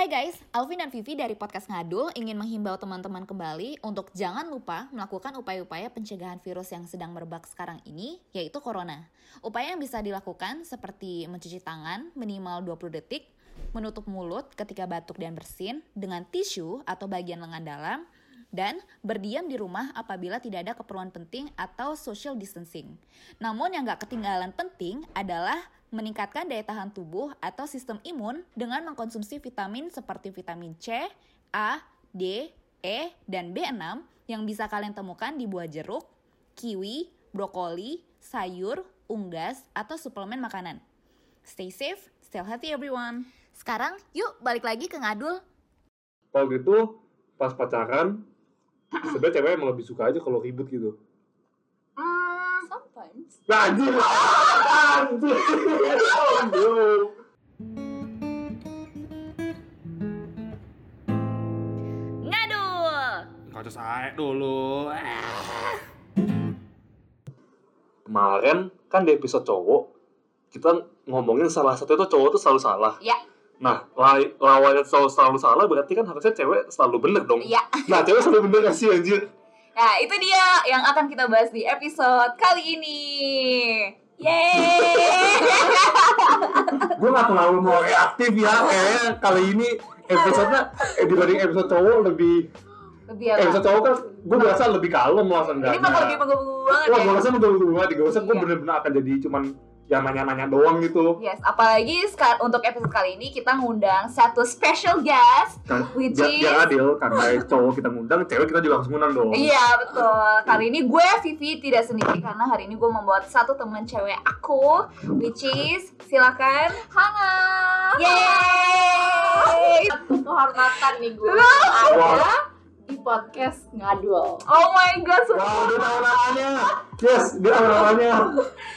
Hai guys, Alvin dan Vivi dari Podcast Ngadul ingin menghimbau teman-teman kembali untuk jangan lupa melakukan upaya-upaya pencegahan virus yang sedang merebak sekarang ini, yaitu Corona. Upaya yang bisa dilakukan seperti mencuci tangan minimal 20 detik, menutup mulut ketika batuk dan bersin dengan tisu atau bagian lengan dalam, dan berdiam di rumah apabila tidak ada keperluan penting atau social distancing. Namun yang gak ketinggalan penting adalah meningkatkan daya tahan tubuh atau sistem imun dengan mengkonsumsi vitamin seperti vitamin C, A, D, E, dan B6 yang bisa kalian temukan di buah jeruk, kiwi, brokoli, sayur, unggas, atau suplemen makanan. Stay safe, stay healthy everyone. Sekarang yuk balik lagi ke ngadul. Kalau gitu pas pacaran sebenarnya cewek emang lebih suka aja kalau ribut gitu. Nah, anjir. Anjir. Ngadul! Kau saya dulu. Kemarin kan di episode cowok kita ngomongin salah satu itu cowok tuh selalu salah. Ya. Nah, la- lawannya selalu, selalu salah berarti kan harusnya cewek selalu bener dong. Iya. Nah, cewek selalu bener gak sih anjir? Nah, itu dia yang akan kita bahas di episode kali ini. Yeay! gue gak terlalu mau reaktif ya kayaknya kali ini episode-nya eh, dibanding episode cowok lebih Lebih eh, apa? episode cowok kan gue berasa lebih kalem lah Ini seenggaknya bakal lebih menggebu banget wah ya. gue rasa betul-betul banget gue rasa gue Iya. bener-bener akan jadi cuman yang nanya-nanya doang gitu Yes, apalagi untuk episode kali ini kita ngundang satu special guest. kan Which ja- is- yang adil karena cowok kita ngundang cewek kita juga harus ngundang dong Iya, betul. Kali ini gue Vivi tidak sendiri karena hari ini gue membawa satu teman cewek aku, which is silakan Hana. Yeay! kehormatan nih gue ada di podcast ngadul Oh my god, Wow, dia tahu namanya. Yes, dia tahu namanya.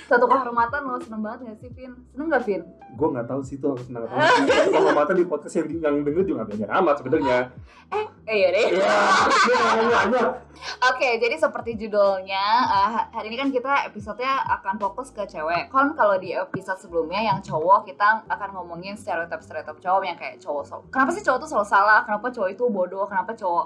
satu kehormatan lo seneng banget gak sih, Vin? Seneng gak, Vin? Gue nggak tahu sih itu harus senang atau enggak. Kehormatan di podcast yang yang denger juga banyak amat sebenarnya. Eh, iya deh. Iya, dia namanya aja. Oke, jadi seperti judulnya, eh, hari ini kan kita episodenya akan fokus ke cewek. Kan kalau di episode sebelumnya yang cowok kita akan ngomongin stereotip-stereotip cowok yang kayak cowok. Kenapa sih cowok tuh selalu salah? Kenapa cowok itu bodoh? Kenapa cowok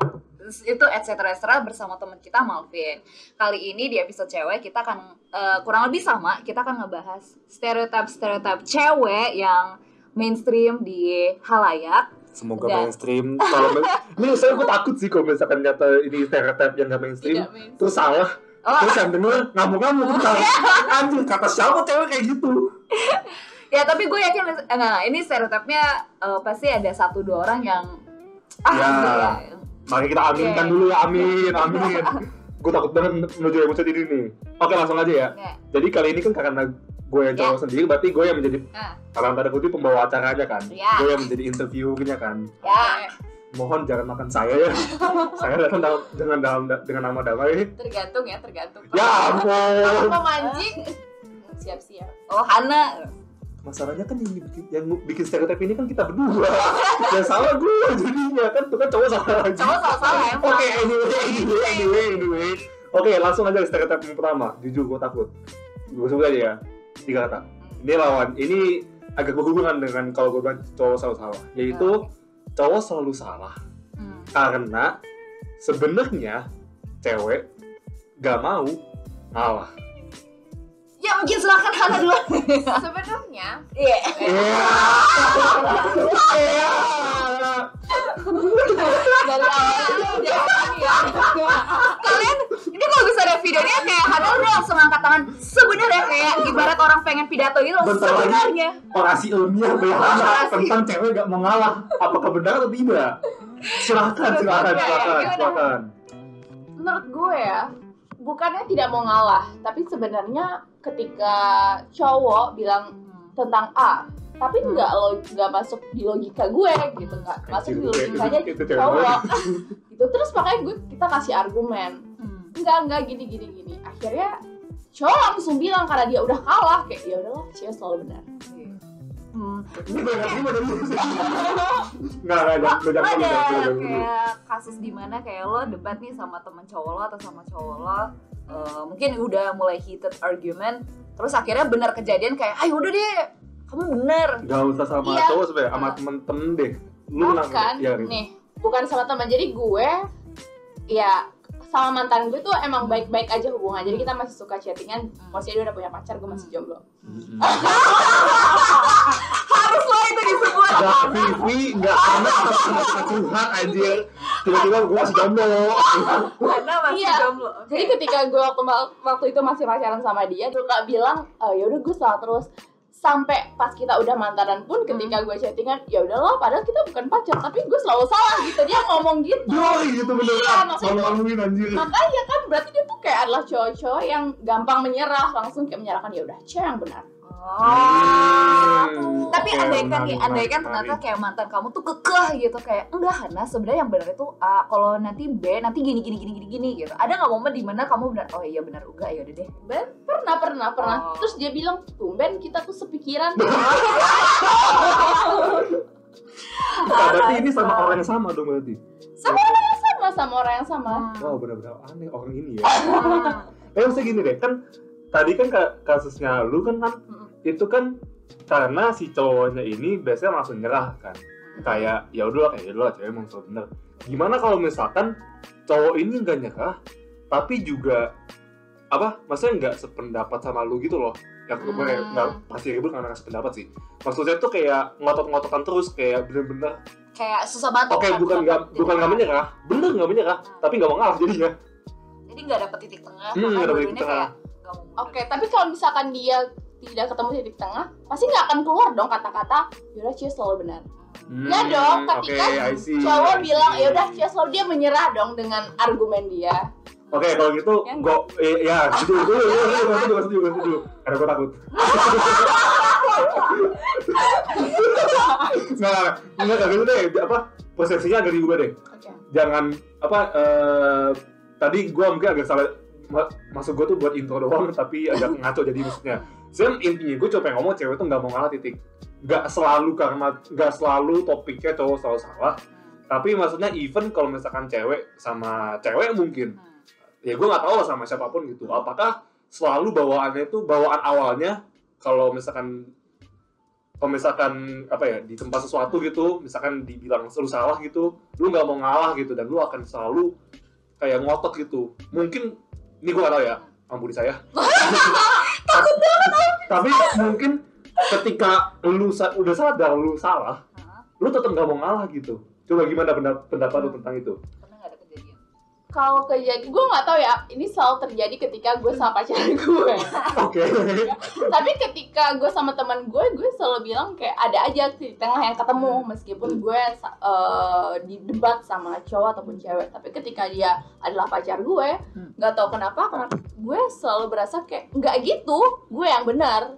itu etc etc bersama teman kita Malvin. Kali ini di episode cewek kita akan eh, kurang lebih sama, kita akan ngebahas stereotip-stereotip cewek yang mainstream di halayak Semoga Dan- mainstream. Kalau main- ini saya gue takut sih kalau misalkan kata ini stereotip yang nggak mainstream, tidak main terus salah. Oh, Terus yang denger ngamuk-ngamuk kita. Anjir, kata siapa cewek kayak gitu? Ya tapi gue yakin enggak, ini stereotipnya eh, pasti ada satu dua orang yang ah Ya. Mari kita aminkan Oke. dulu ya, amin, amin. gue takut banget menuju episode ini nih. Oke, langsung aja ya. Ya. Jadi kali ini kan karena gue yang Ya. cowok sendiri, berarti gue yang menjadi Ah, karena tanda kutip pembawa acaranya kan. Ya. Gue yang menjadi interviewnya kan. ya. Mohon jangan makan saya ya. saya datang dalam, dengan dalam dengan nama damai. tergantung ya tergantung Ya kalau ampun. memancing siap-siap Oh Hana. Masalahnya kan yang bikin, yang bikin stereotip ini kan kita berdua. yang salah gue jadinya kan tuh kan cowok salah lagi. Cowok salah-salah emang. Oke, anyway, anyway, anyway, anyway. Oke, langsung aja ke stereotip yang pertama. Jujur, gue takut. Gue suka aja ya. Tiga kata. Ini lawan. Ini agak berhubungan dengan kalau gue bilang cowok selalu salah. Yaitu cowok selalu salah Hmm. karena sebenarnya cewek gak mau ngalah. Ya mungkin silakan Hana dulu. sebenarnya Iya. Dari ya Kalian ini kalau bisa ada videonya kayak Hana udah langsung angkat tangan. Sebenarnya kayak ibarat orang pengen pidato gitu. Bentar lagi. Sebenarnya. Orasi ilmiah Orasi. tentang cewek gak mau ngalah. Apakah benar atau tidak? Silakan, silakan, Iya, silakan, gimana? silakan. menurut gue ya bukannya tidak mau ngalah tapi sebenarnya ketika cowok bilang tentang A tapi Hmm. nggak lo nggak masuk di logika gue gitu nggak masuk di Itu- itu- logikanya itu cewek cowok. gitu terus makanya gue kita kasih argumen. Hmm. enggak enggak gini gini gini. Akhirnya cowok langsung bilang karena dia udah kalah kayak ya udahlah cewek selalu benar Hmm. Ini banyak ini. Nggak, ada kayak kasus di mana kayak lo debat nih sama temen cowok lo atau sama cowok lo eh, mungkin udah mulai heated argument terus akhirnya benar kejadian kayak ayo udah deh kamu bener Gak usah sama Iya. cowok sebenernya, sama Ah. temen-temen deh lu menang Bukan, ya nih, bukan sama teman. Jadi gue, ya sama mantan gue tuh emang baik-baik aja hubungan. Jadi kita masih suka chattingan. Maksudnya dia udah punya pacar, gue masih jomblo. Mm-mm. Harus itu disebut. Gak Vivi, gak karena Tuhan anjir Tiba-tiba gue masih jomblo Karena masih Iya. jomblo. Jadi ketika gue waktu waktu itu masih pacaran sama dia, gue gak bilang, "Eh, ya udah gue salah terus. Sampai pas kita udah mantanan pun, ketika gue chattingan, ya udahlah, padahal kita bukan pacar, tapi gue selalu salah gitu. Dia ngomong gitu. Yoi gitu Iya, beneran maksudnya- Malu-maluin anjir Makanya kan berarti dia tuh kayak adalah cowok-cowok yang gampang menyerah, langsung kayak menyerahkan ya udah, cewek yang benar. Oh. Hmm, Tapi oke, andaikan nih, andaikan ternyata kayak mantan kamu tuh kekeh gitu kayak enggak Hana sebenarnya yang benar itu A, kalau nanti B nanti gini gini gini gini gini gitu. Ada nggak momen di mana kamu benar oh iya benar enggak ya udah deh. Ben, pernah, pernah, pernah. Oh. Terus dia bilang, tumben kita tuh sepikiran. Nah, berarti ini sama orang yang sama dong berarti sama orang yang sama, sama orang yang sama. Wow benar-benar aneh orang ini ya Eh maksudnya gini deh, kan tadi kan ka- kasusnya lu kan kan Mm. Itu kan karena si cowoknya ini biasanya langsung nyerah kan kayak ya udah kayak ya udah cewek emang selalu bener gimana kalau misalkan cowok ini nggak nyerah tapi juga apa maksudnya nggak sependapat sama lu gitu loh ya gue Hmm. nggak pasti ribut karena nggak sependapat sih maksudnya tuh kayak ngotot-ngototan terus kayak bener-bener Kayak susah banget. oke bukan nggak bukan nggak menyerah bener nggak menyerah tapi nggak mau ngalah jadinya Jadi nggak dapet titik tengah. Hmm, makanya nggak dapet titik tengah. kayak. Oke, tapi kalau misalkan dia tidak ketemu titik tengah, pasti nggak akan keluar dong kata-kata, yaudah Cia selalu benar. Ya dong, ketika Hmm, see, Cowok bilang, yaudah Cia selalu dia menyerah dong dengan argumen dia. Oke, kalau gitu, Ya gue, eh, ya, setuju, setuju, setuju, setuju, setuju, setuju, setuju, karena gue takut. Nggak, nggak, nggak, nggak deh, apa, persepsinya dari gue deh. Oke. Jangan, apa, eh, tadi gue mungkin agak salah, ma- maksud gue tuh buat intro doang, tapi agak ngaco jadi maksudnya. Sebenarnya intinya gue pengen ngomong cewek tuh nggak mau ngalah titik. Nggak selalu karena, nggak selalu topiknya cowok selalu salah, tapi maksudnya even kalau misalkan cewek sama cewek mungkin ya gue nggak tahu lah sama siapa pun gitu. Apakah selalu bawaannya itu bawaan awalnya kalau misalkan kalau misalkan apa ya di tempat sesuatu gitu misalkan dibilang lu salah gitu lu nggak mau ngalah gitu dan lu akan selalu kayak ngotot gitu. Mungkin ini gue nggak tahu ya ampuni saya. Tapi mungkin ketika lu sa- udah sadar lu salah lu tetap nggak mau ngalah gitu. Coba gimana pendap- pendapat lu tentang itu Kalau kejadian, gue nggak tahu ya, ini selalu terjadi ketika gue sama pacar gue. oke Tapi ketika gue sama teman gue, gue selalu bilang kayak ada aja di tengah yang ketemu meskipun gue uh, di debat sama cowok ataupun cewek. Tapi ketika dia adalah pacar gue, Hmm. nggak tahu kenapa, kenapa gue selalu berasa kayak nggak gitu, gue yang benar.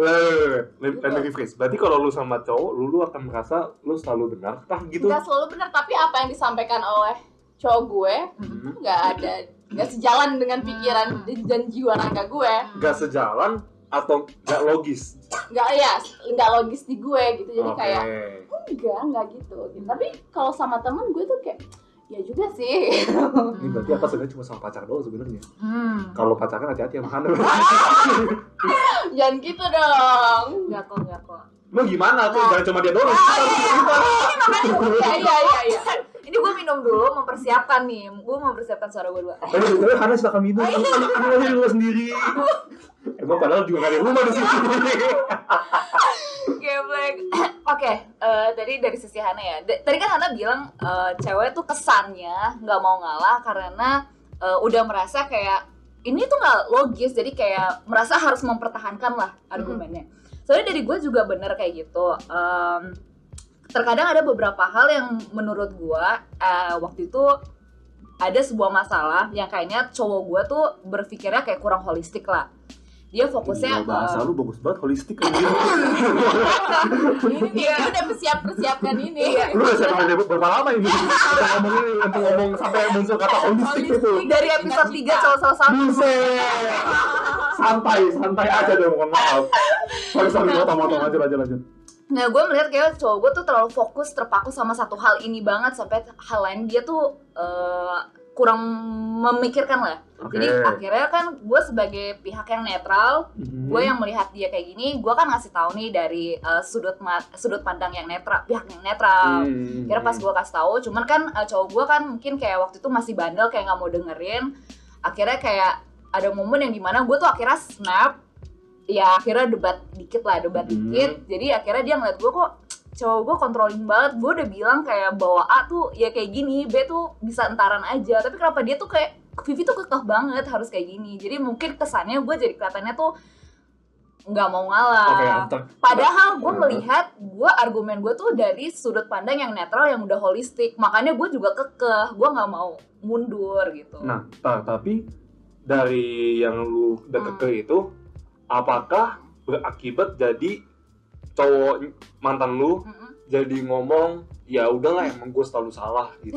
Wait, wait, wait, wait. Let, let me rephrase. Berarti kalau lu sama cowok, lu, lu akan merasa lu selalu benar, kah gitu? Nggak selalu benar, tapi apa yang disampaikan oleh cowok gue Hmm. nggak ada nggak sejalan dengan pikiran dan jiwa raga gue. Gak sejalan atau gak logis? nggak ya nggak logis di gue gitu jadi Oke. kayak enggak enggak gitu, tapi kalau sama temen gue tuh kayak ya juga sih Ini berarti apa sebenarnya cuma sama pacar doang sebenarnya. Hmm. Kalau pacaran hati-hati sama Hana. jangan gitu dong Nggak kok, nggak kok. lu gimana tuh? Nah. Jangan cuma dia doang. Ah, kita harus kita. iya iya iya iya Ini gue minum dulu, mempersiapkan nih. Gue mempersiapkan suara gue dulu. Eh, tapi Hana silakan minum. Kamu kamu aja di rumah sendiri. Emang padahal juga gak ada rumah di sini. Geblek. Oke, eh, tadi dari sisi Hana ya. D- tadi kan Hana bilang eh, cewek tuh kesannya nggak mau ngalah karena eh, udah merasa kayak ini tuh nggak logis, jadi kayak merasa harus mempertahankan lah argumennya. Soalnya dari gue juga bener kayak gitu. Em, terkadang ada beberapa hal yang menurut gue eh, waktu itu ada sebuah masalah yang kayaknya cowok gue tuh berpikirnya kayak kurang holistik lah. Dia fokusnya Gila, bahasa eh, lu bagus banget holistik anjir. ini dia udah persiap persiapkan ini Iya. Lu udah siapa berapa lama ini? Kita ngomongin untuk ngomong sampai muncul kata holistik itu. dari episode 3 cowok-cowok satu Buset. Santai, santai aja dong, mohon maaf. Sorry, sorry, motong-motong aja, aja, lanjut. Nah, gue melihat kayak cowok gue tuh terlalu fokus terpaku sama satu hal ini banget sampai hal lain dia tuh eh, kurang memikirkan lah Oke. jadi akhirnya kan gue sebagai pihak yang netral Mhm. gue yang melihat dia kayak gini gue kan ngasih tahu nih dari uh, sudut sudut pandang yang netral pihak yang netral Hmm. Kira pas gue kasih tahu, cuman kan uh, cowok gue kan mungkin kayak waktu itu masih bandel kayak nggak mau dengerin. Akhirnya kayak ada momen yang di mana gue tuh akhirnya snap, ya akhirnya debat dikit lah, debat Hmm. dikit. Jadi akhirnya dia ngeliat gue kok cowok gue controlling banget. Gue udah bilang kayak bahwa A tuh ya kayak gini, B tuh bisa entaran aja. Tapi kenapa dia tuh kayak Vivi tuh kekeh banget harus kayak gini. Jadi mungkin kesannya gue jadi kelihatannya tuh nggak mau ngalah. After- Padahal gue melihat gue argumen gue tuh dari sudut pandang yang netral yang udah holistik. Makanya gue juga kekeh, gue nggak mau mundur gitu. Nah, ta- tapi dari yang lu udah Hmm. keke itu, apakah berakibat jadi cowok mantan lu Mm-mm. jadi ngomong ya udahlah emang gue selalu salah gitu.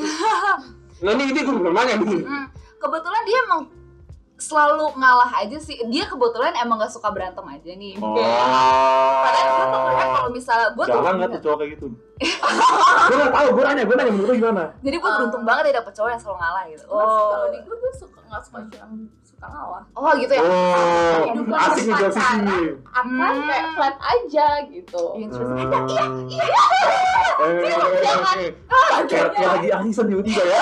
nah ini ini gue belum nanya nih. Mm, Kebetulan dia emang selalu ngalah aja sih. Dia kebetulan emang gak suka berantem aja nih. Oh. Padahal gue tuh ngeliat kalau misalnya gue tuh Jangan nggak tuh cowok kayak gitu. gue nggak tahu, gue nanya, gue nanya menurut lu gimana? jadi gue beruntung banget ya dapet cowok yang selalu ngalah gitu. Oh. Oh, Kalau di gue gue suka nggak suka yang oh gitu ya. Oh, asik nih pacaran. sini. Akan Hmm. kayak flat aja gitu. Interesting. Iya, iya, iya. Kayak kayak lagi arisan tiba-tiba ya.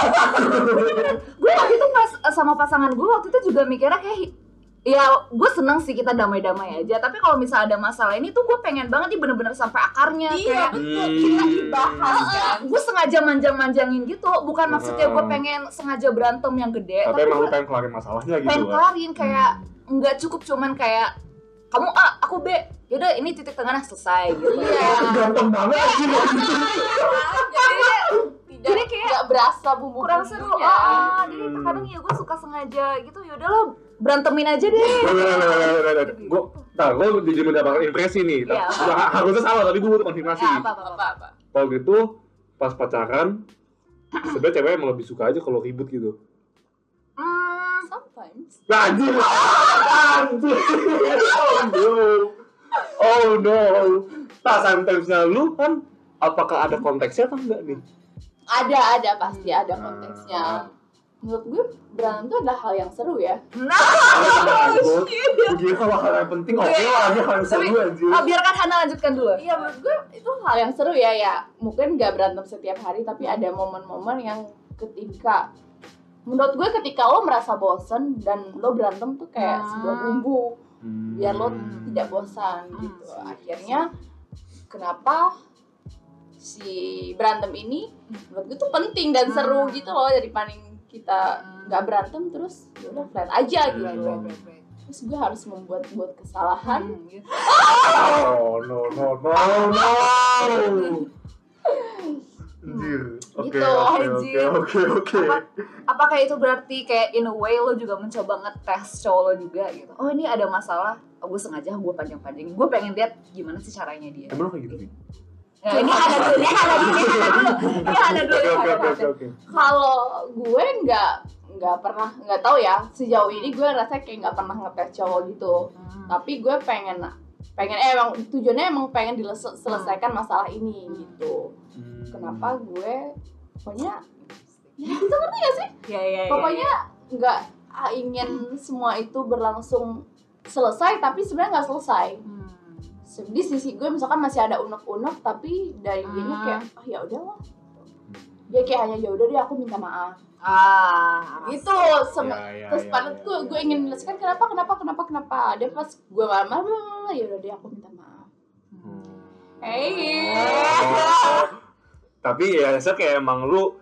gue waktu itu pas eh, sama pasangan gue waktu itu juga mikirnya kayak ya gue seneng sih kita damai-damai aja. Tapi kalau misalnya ada masalah ini tuh gue pengen banget nih bener-bener sampai akarnya Iya kayak betul. Hmm. kita dibahas kan. gue sengaja manjang-manjangin gitu. Bukan maksudnya gue Hmm. pengen sengaja berantem yang gede Tapi tapi emang pengen kelarin masalahnya gitu pengen kelarin kayak nggak cukup cuman kayak kamu A aku B. Yaudah ini titik tengahnya selesai gitu. Iya. Ganteng banget anjir. Jadi Jadi tidak kayak nggak berasa bumbu kurang seru. Bumbunya. ah. Jadi kadang ya gue suka sengaja gitu. Yaudahlah berantemin aja deh Gue, nah, gue jadi mendapatkan impresi nih. Nah, harusnya salah, tapi gue butuh konfirmasi. ya, apa apa apa? Kalau gitu, pas pacaran, sebenarnya cewek emang lebih suka aja kalau ribut gitu. Hmm, Sometimes. Nah, anjir. Anjir. Oh no. Oh no. Nah, sometimes-nya lu kan apakah ada konteksnya atau enggak nih? Ada ada pasti ada konteksnya. Menurut gue berantem itu adalah hal yang seru ya. nah Gue kira kalau hal yang penting oke lah, ini hal yang seru anjir. ah, biarkan Hana lanjutkan dulu Iya menurut gue itu hal yang seru ya ya. Mungkin nggak berantem setiap hari tapi ada momen-momen yang ketika menurut gue ketika lo merasa bosen dan lo berantem tuh kayak Hmm. sebuah bumbu biar lo Hmm. tidak bosan Hmm. gitu. Akhirnya kenapa si berantem ini menurut gue tuh penting dan seru Hmm. gitu loh daripada kita nggak berantem terus ya udah flat aja gitu. Right, right, right, right. Terus gue harus membuat buat kesalahan. Hmm, gitu. Oh no no no no. Anjir. Oke Gitu, oke oke oke oke. Apa- Apakah itu berarti kayak in a way lo juga mencoba ngetes cowok lo juga gitu? Oh ini ada masalah, oh, gue sengaja gue panjang-panjangin. Gue pengen lihat gimana sih caranya dia. Emang lo kayak gitu? Nah, ini ada dulu, ini ada dulu, ini ada dulu, ini ada dulu. Kalau gue nggak nggak pernah nggak tahu ya sejauh ini gue rasa kayak nggak pernah ngetes cowok gitu. Hmm. Tapi gue pengen pengen eh, emang tujuannya emang pengen diselesaikan masalah ini gitu. Hmm. Kenapa gue pokoknya ya gitu ngerti gak sih? Ya ya ya. Pokoknya nggak ah, ingin semua itu berlangsung selesai tapi sebenarnya nggak selesai. Hmm. Di sisi gue misalkan masih ada unek-unek tapi dari dia Hmm. kayak ah ya udahlah. Dia kayak hanya ya udah deh aku minta maaf. Ah, Gitu sem- Ya, ya, terus ya, pada ya, gue ya. gue ingin menyelesaikan kenapa kenapa kenapa kenapa dia pas gue marah ya udah deh aku minta maaf. Hmm. Hey. Oh. Tapi ya saya kayak emang lu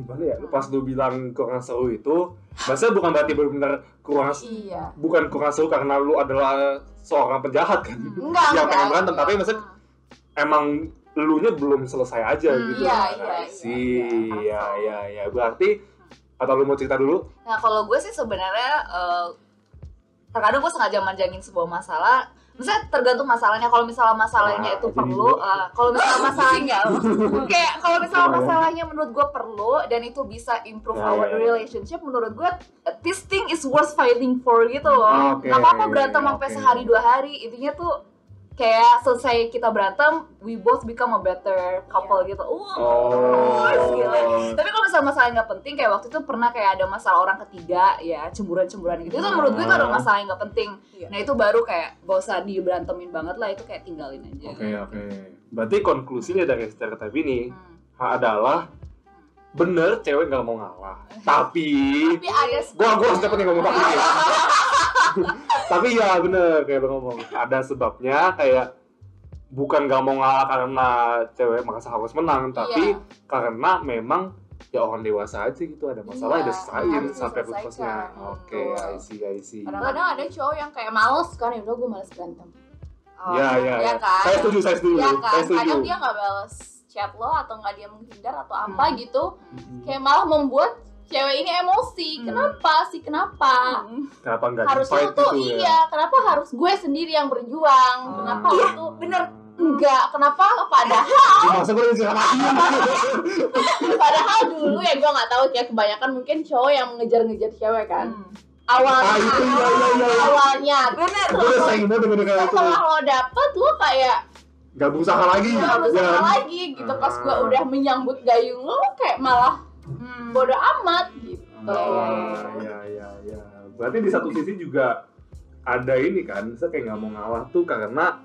gimana ya? Lu Pas lu bilang kurang seru itu, maksudnya bukan berarti benar-benar kurang Iya. bukan kurang seru karena lu adalah seorang penjahat kan? Enggak. Yang pengen berantem, tapi maksudnya emang elunya belum selesai aja Hmm, gitu. iya, kan? iya, I see. iya. Iya, iya, iya. Berarti atau lu mau cerita dulu? Nah kalau gue sih sebenarnya eh, terkadang gue sengaja manjangin sebuah masalah. Misalnya tergantung masalahnya. Kalau misalnya masalahnya Ah, itu perlu, eh, kalau misalnya masalahnya kayak kalau misalnya Oh, ya. masalahnya menurut gue perlu dan itu bisa improve Ya, our relationship, menurut gue uh, this thing is worth fighting for gitu loh. Ah, Oke, Gak apa-apa berantem oke. sampai sehari dua hari. Intinya tuh kayak selesai kita berantem we both become a better couple gitu Wah, Oh. gila. tapi kalau misalnya masalah yang nggak penting kayak waktu itu pernah kayak ada masalah orang ketiga ya cemburuan-cemburuan gitu itu menurut gue itu adalah masalah yang nggak penting Iya. nah itu baru kayak gak usah diberantemin banget lah itu kayak tinggalin aja Oke oke. Berarti konklusinya dari stereotip ini Hmm. adalah bener cewek nggak mau ngalah. Tapi Tapi ada gua gua harus cepet nih ngomong tapi. tapi ya bener kayak bang ngomong ada sebabnya kayak bukan nggak mau ngalah karena cewek merasa harus menang tapi Iya. karena memang ya orang dewasa aja gitu ada masalah Iya, ya diselesain harus sampai putusnya oke Betul. I see I see kadang-kadang ada cowok yang kayak males kan ya udah gue males berantem Oh. ya ya Iya ya kan? saya setuju saya setuju ya saya kan setuju kadang dia nggak balas chat lo atau nggak dia menghindar atau apa Hmm. gitu Mm-mm. kayak malah membuat cewek ini emosi Hmm. kenapa sih kenapa Hmm. kenapa nggak di harusnya fight tuh gitu ya iya kenapa harus gue sendiri yang berjuang Hmm. kenapa Iya, tuh bener. enggak kenapa padahal masa gue padahal dulu ya gue nggak tahu kayak kebanyakan mungkin cowok yang mengejar-ngejar cewek kan Hmm. awalnya ah itu iya iya iya awalnya bener gue sayang banget dengan kayak itu setelah lo dapet lo kayak nggak berusaha lagi berusaha ya. lagi gitu pas gue Ah. udah menyambut gayung lo kayak malah Hmm. bodoh amat gitu Oh, ya ya ya. Berarti di satu sisi juga ada ini kan, saya kayak nggak mau ngalah tuh karena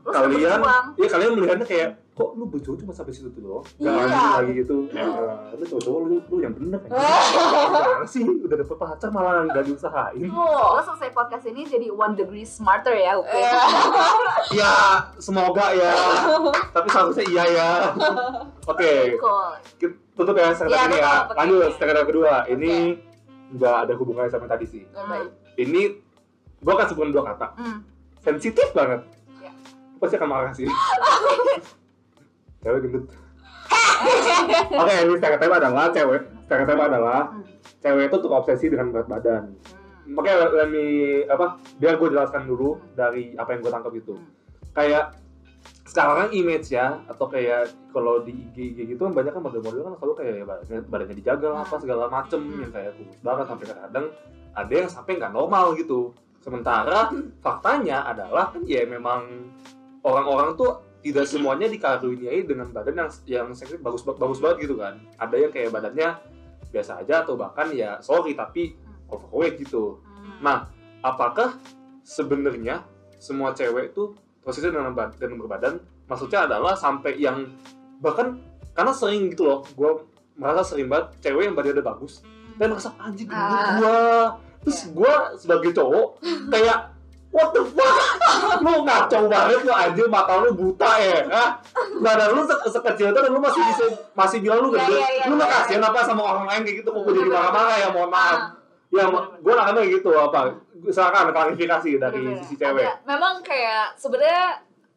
Lu sudah kalian, ya kalian melihatnya kayak kok lu berjuang cuma sampai situ tuh loh, nggak Iya. lanjut lagi gitu. Ya, lu cowok-cowok lu, lu yang bener kan? Gimana sih, udah dapet pacar malah nggak diusahain. Lo selesai podcast ini jadi one degree smarter ya, oke? Iya. Ya, semoga ya. Tapi seharusnya iya ya. Oke, Cool. Tutup ya stereotip Iya, ini ya. Lanjut stereotip kedua. Ini nggak ada hubungannya sama tadi sih. Baik. Ini gua akan sebutkan dua kata. Hmm. sensitif banget. Ya. Pasti akan marah sih. cewek gendut. Oke, ini stereotip adalah cewek. Stereotip adalah Hmm. cewek itu tuh obsesi dengan berat badan. Hmm. Makanya let me apa? Biar gue jelaskan dulu dari apa yang gue tangkap itu. Hmm. Kayak sekarang kan image ya atau kayak kalau di IG, IG gitu kan banyak kan model-model kan selalu kayak badannya, badannya dijaga lah apa segala macem Hmm. yang kayak kurus banget sampai kadang ada yang sampai nggak normal gitu. Sementara faktanya adalah kan ya memang orang-orang tuh tidak semuanya dikaruniai dengan badan yang yang seksi bagus bagus banget gitu kan. Ada yang kayak badannya biasa aja atau bahkan ya sorry tapi overweight gitu. Hmm. Nah, apakah sebenarnya semua cewek itu posisi bad- dengan berbadan maksudnya adalah sampai yang bahkan karena sering gitu loh, gue merasa sering banget cewek yang badannya bagus dan merasa anjing Ah. gua terus gue sebagai cowok kayak what the fuck lu ngaco banget lu anjir mata lu buta ya Hah? badan lu se sekecil itu dan lu masih bisa masih bilang lu Iya, gendut iya, iya, lu iya. kasihan apa sama orang lain kayak gitu gue jadi Bener. marah-marah ya mohon maaf Ah. Ya, gue nanya gitu apa? Silakan klarifikasi dari Bener-bener. sisi cewek. Ada- memang kayak sebenarnya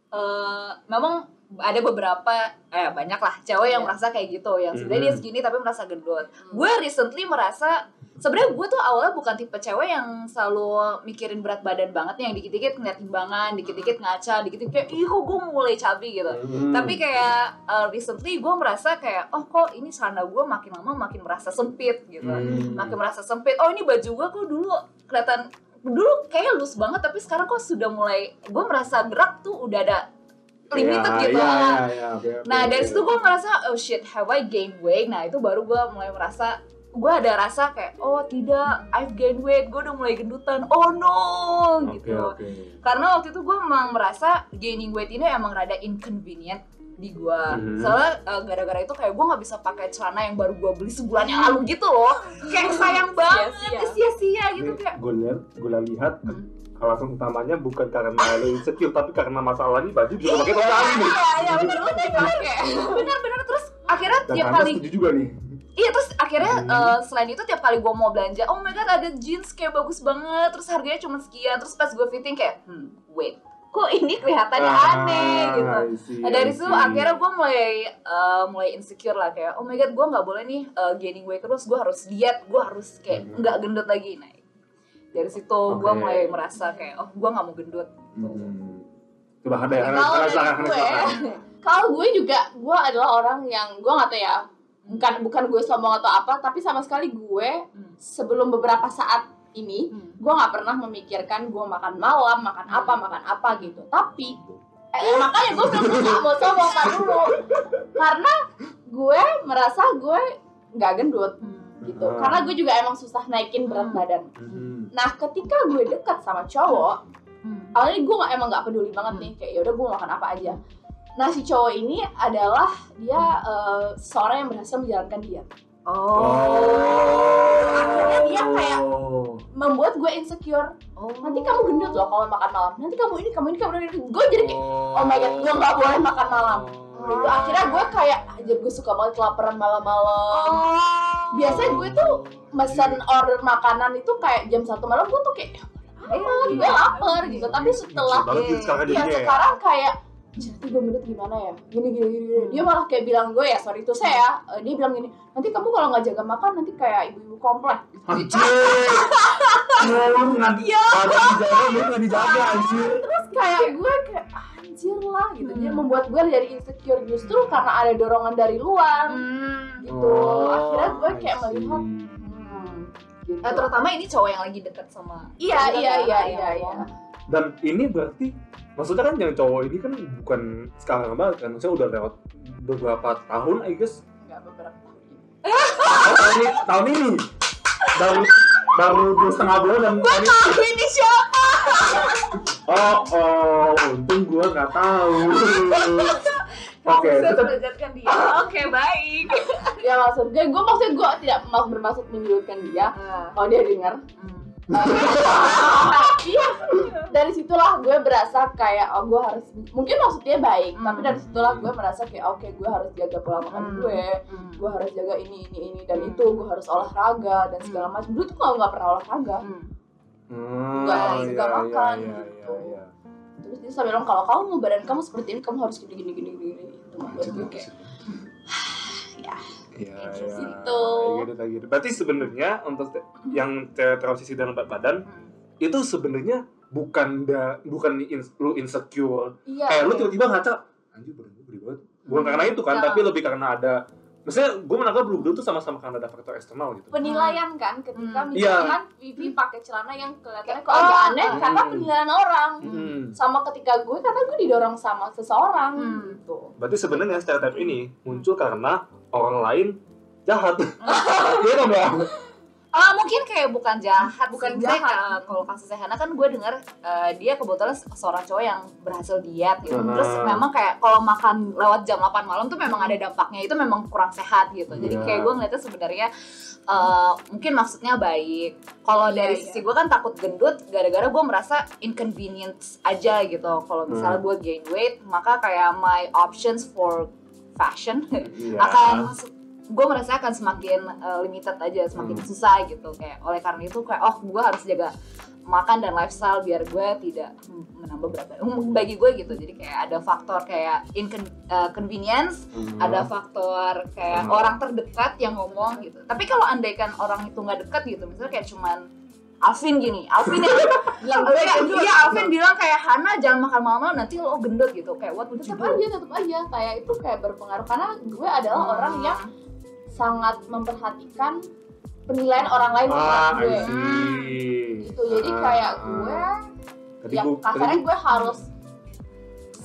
eh, memang ada beberapa eh banyak lah cewek yang Iya. merasa kayak gitu yang sebenarnya dia Mhm. segini tapi merasa gendut. Gue recently merasa sebenarnya gue tuh awalnya bukan tipe cewek yang selalu mikirin berat badan banget nih yang dikit-dikit ngeliat timbangan, dikit-dikit ngaca, dikit-dikit kayak ih kok gue mulai cabi gitu. Hmm. Tapi kayak uh, recently gue merasa kayak oh kok ini celana gue makin lama makin merasa sempit gitu. Hmm. Makin merasa sempit. Oh ini baju gue kok dulu kelihatan dulu kayak loose banget tapi sekarang kok sudah mulai gue merasa gerak tuh udah ada limited Ya, gitu. ya, oke, oke, Nah dari situ gue merasa oh shit have I gained weight? Nah itu baru gue mulai merasa gue ada rasa kayak oh tidak I've gained weight gue udah mulai gendutan oh no Oke, gitu oke. karena waktu itu gue emang merasa gaining weight ini emang rada inconvenient di gue Mhm. soalnya uh, gara-gara itu kayak gue nggak bisa pakai celana yang baru gue beli sebulan yang lalu gitu loh kayak sayang banget Sia-sia. sia-sia gitu Ini kayak gue lihat, gue lihat Hmm. alasan utamanya bukan karena lo insecure tapi karena masalahnya baju juga pakai topi nih. iya iya bener bener pakai bener-bener terus akhirnya Dan tiap anda kali setuju juga nih. Iya terus akhirnya Hmm. eh, selain itu tiap kali gue mau belanja, oh my god ada jeans kayak bagus banget, terus harganya cuma sekian, terus pas gue fitting kayak, hmm wait, kok ini kelihatannya aneh gitu. Ah, see, Nah, dari situ akhirnya gue mulai eh, mulai insecure lah kayak, oh my god gue nggak boleh nih eh, gaining weight terus, gue harus diet, gue harus kayak Hmm. nggak gendut lagi. Nah dari situ gue Oke. mulai merasa kayak, oh gue nggak mau gendut. Hmm. Coba ada ya, gue, silakan. kalau gue juga gue adalah orang yang gue nggak tahu ya bukan bukan gue sombong atau apa tapi sama sekali gue Hmm. sebelum beberapa saat ini Hmm. gue nggak pernah memikirkan gue makan malam makan apa makan apa gitu tapi eh, makanya gue bilang gue gak mau sombong dulu karena gue merasa gue nggak gendut gitu Hmm. karena gue juga emang susah naikin berat Hmm. badan Hmm. nah ketika gue dekat sama cowok Hmm. awalnya gue emang nggak peduli banget nih kayak yaudah gue makan apa aja nah si cowok ini adalah dia eh, seorang yang berhasil menjalankan diet Oh. Akhirnya dia kayak Oh. membuat gue insecure. Oh. nanti kamu gendut loh kalau makan malam. Nanti kamu ini kamu ini kamu ini. Gue jadi kayak oh. my god gue nggak boleh makan malam. Gitu. Akhirnya gue kayak aja gue suka banget kelaparan malam-malam. Biasanya gue tuh mesen order makanan itu kayak jam satu malam gue tuh kayak Eh, gue lapar gitu. Tapi setelah Iya ya. sekarang kayak nanti gue gendut gimana ya gini gini gini dia malah kayak bilang gue ya sorry itu saya eh, dia bilang gini nanti kamu kalau nggak jaga makan nanti kayak ibu-ibu komplek Anjir. Nggak Iya. dijaga, nggak dijaga anjir. terus kayak gue kayak anjir lah gitu dia membuat gue jadi insecure justru karena ada dorongan dari luar Hmm. gitu akhirnya gue kayak melihat Hmm. gitu. Eh, terutama ini cowok yang lagi deket sama iya iya iya yang iya iya ngomong. Dan ini berarti maksudnya kan yang cowok ini kan bukan sekarang banget kan, maksudnya udah lewat beberapa tahun, I guess. nggak beberapa tahun ini. Oh, tahun ini, tahun ini baru baru dua setengah bulan dan tahun ini. ini siapa Oh, oh, untung gua nggak tahu. Oke, tetap menjatuhkan dia. Oke, baik. ya maksud gue maksudnya gue tidak mau bermaksud menyudutkan dia Ah. kalau dia dengar Hmm. Iya dari situlah gue berasa kayak oh gue harus mungkin maksudnya baik tapi Hmm. dari situlah gue merasa kayak oke gue harus jaga pola makan Hmm. gue Hmm. gue harus jaga ini ini ini dan Hmm. itu gue harus olahraga dan segala macam dulu tuh kalau nggak pernah olahraga Hmm. Hmm, Nggak iya, suka iya, makan iya, gitu. iya, iya. terus dia sampai bilang kalau kamu mau badan kamu seperti ini kamu harus gini gini gini gini itu gue kayak ya Iya, Gitu. iya. Gitu, gitu. Berarti sebenarnya untuk te- yang te- transisi dalam badan Hmm. itu sebenarnya bukan da, bukan in- lu insecure. iya Kayak lu tiba-tiba ngaca, anjir badan gue gede banget. Bukan Hmm. karena itu kan, Ya. tapi lebih karena ada Maksudnya gue menangkap lu berdua tuh sama-sama karena ada faktor eksternal gitu. penilaian kan ketika Hmm. misalkan Vivi pakai celana yang kelihatannya kok Oh. agak aneh Hmm. karena penilaian orang Hmm. sama ketika gue karena gue didorong sama seseorang Hmm. gitu Berarti sebenarnya stereotip ini muncul karena orang lain jahat. Iya dong ya. Ah mungkin kayak bukan jahat, Bukan sih. Jahat. kalau kasusnya Hana kan gue dengar eh, dia kebetulan seorang cowok yang berhasil diet gitu. Hmm. Terus memang kayak kalau makan lewat jam 8 malam tuh memang ada dampaknya itu memang kurang sehat gitu. Jadi Iya. kayak gue ngeliatnya sebenarnya eh, mungkin maksudnya baik. Kalau Iya, dari iya. sisi gue kan takut gendut gara-gara gue merasa inconvenience aja gitu. Kalau misalnya Hmm. gue gain weight, maka kayak my options for fashion Iya. akan gue merasa akan semakin uh, limited aja semakin Hmm. susah gitu kayak oleh karena itu kayak oh gue harus jaga makan dan lifestyle biar gue tidak menambah berat badan bagi gue gitu jadi kayak ada faktor kayak inconvenience Hmm. ada faktor kayak Hmm. orang terdekat yang ngomong gitu tapi kalau andaikan orang itu nggak dekat gitu misalnya kayak cuman Alvin gini, Alvin yang bilang gue iya, iya, Alvin bilang kayak Hana jangan makan malam-malam nanti lo gendut gitu kayak what would you tetap do? aja tetap aja kayak itu kayak berpengaruh karena gue adalah Hmm. orang yang sangat memperhatikan penilaian orang lain Ah, gue gitu jadi Ah, kayak ah. gue Tadi ya gua- kasarnya tadi- gue harus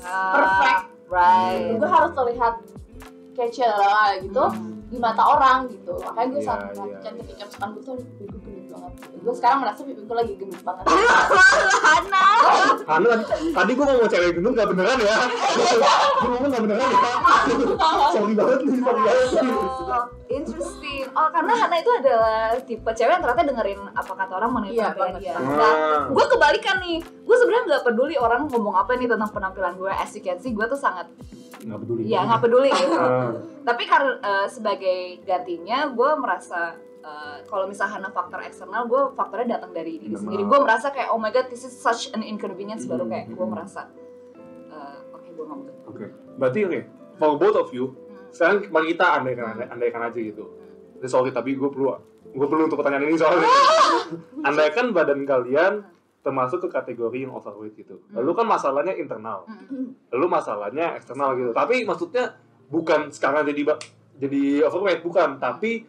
Ah, Perfect. right gue harus terlihat kece lah gitu Hmm. di mata orang gitu makanya gue Iya, sangat iya. ketika misalkan gue tuh "Aduh, gue gendut banget gitu. Gue sekarang merasa pipi gue lagi gendut banget Hana Hana, tadi gue ngomong cewek gendut gak beneran ya Gue ngomong gak beneran ya Sorry banget nih, sorry banget Oh, interesting. Oh, karena Hana itu adalah tipe cewek yang ternyata dengerin apa kata orang mengenai Iya, penampilan dia. Ah. Nah, gue kebalikan nih. Gue sebenarnya nggak peduli orang ngomong apa nih tentang penampilan gue. As you can see, gue tuh sangat, Gak peduli ya nggak peduli gitu. Ah. Tapi karena eh, sebagai gantinya, gue merasa eh, kalau misalnya faktor eksternal, gue faktornya datang dari diri sendiri. Gue merasa kayak oh my god, this is such an inconvenience. Baru Hmm. kayak gue merasa, eh, oke gue nggak. Oke, berarti oke For both of you, Hmm. sekarang mari kita andaikan, andaikan aja gitu Ini sorry, tapi gue perlu Gue perlu untuk pertanyaan ini soalnya Andaikan badan kalian termasuk ke kategori yang overweight gitu Lalu kan masalahnya internal Hmm. Lalu masalahnya eksternal gitu Tapi maksudnya bukan sekarang jadi jadi overweight, bukan Tapi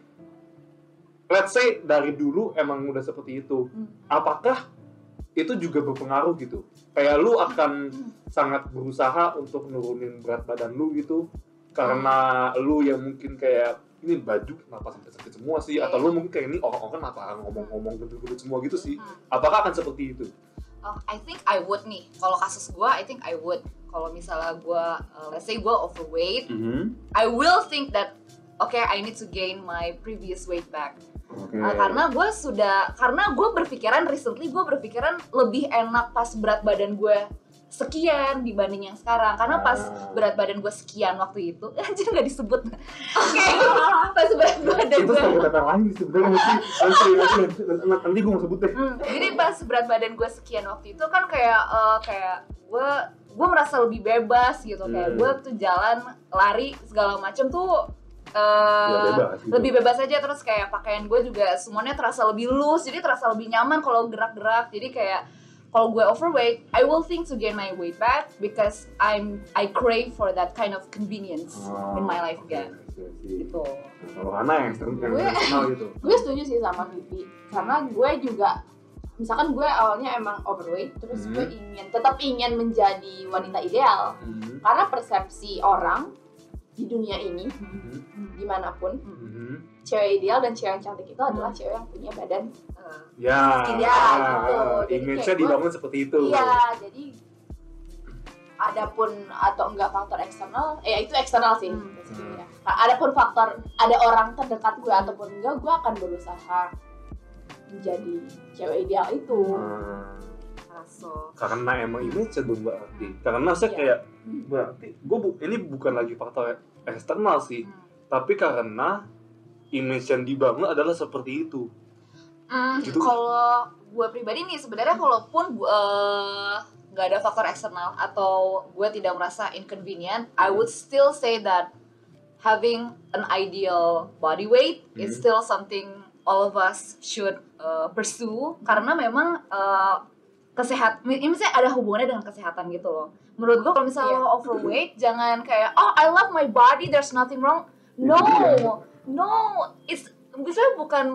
let's say dari dulu emang udah seperti itu Hmm. Apakah itu juga berpengaruh gitu kayak lu akan sangat berusaha untuk nurunin berat badan lu gitu karena lu yang mungkin kayak ini baju kenapa sampai sakit semua sih atau lu mungkin kayak ini orang-orang kenapa ngomong-ngomong gendut-gendut semua gitu sih Hmm. apakah akan seperti itu Oh, I think I would nih. Kalau kasus gue, I think I would. Kalau misalnya gue, uh, let's say gue overweight, I will think that, okay, I need to gain my previous weight back. Oke. Uh, karena gue sudah, karena gue berpikiran recently gue berpikiran lebih enak pas berat badan gue sekian dibanding yang sekarang. Karena pas Ah. berat badan gue sekian waktu itu, anjir nggak disebut. Oke, pas berat badan itu gue. lain sebenarnya nanti gue mau sebut deh Hmm, jadi pas berat badan gue sekian waktu itu kan kayak eh, kayak gue gue merasa lebih bebas gitu kayak Hmm. gue tuh jalan lari segala macem tuh eh, Ya, bebas gitu. lebih bebas aja terus kayak pakaian gue juga semuanya terasa lebih loose jadi terasa lebih nyaman kalau gerak-gerak. Jadi kayak kalau gue overweight I will think to gain my weight back because I'm I crave for that kind of convenience in my life again. gitu. Kalau Hana yang yang Gue- eksternal gitu? gue setuju sih sama Vivi. Karena gue juga misalkan gue awalnya emang overweight terus Hmm. gue ingin tetap ingin menjadi wanita ideal. Mhm. karena persepsi orang di dunia ini Mhm. di mana pun Mhm. cewek ideal dan cewek yang cantik itu adalah cewek yang punya badan Eh, ya Iya, gitu. Jadi image-nya dibangun seperti itu iya jadi adapun atau enggak faktor eksternal eh itu eksternal sih Hmm. ya. Nah, adapun faktor ada orang terdekat gue ataupun enggak gue akan berusaha menjadi cewek ideal itu Hmm. karena emang image dong berarti karena saya Iya. kayak berarti gue bu ini bukan lagi faktor eksternal sih tapi karena image yang dibangun adalah seperti itu Hmm, Gitu. Kalau gue pribadi nih sebenarnya kalaupun gue eh, nggak ada faktor eksternal atau gue tidak merasa inconvenient, I would still say that having an ideal body weight is Hmm. still something all of us should uh, pursue karena memang uh, kesehat ini misalnya ada hubungannya dengan kesehatan gitu loh. Menurut gue kalau misalnya Iya. lo overweight jangan kayak oh I love my body there's nothing wrong. No, Itu no, it's misalnya bukan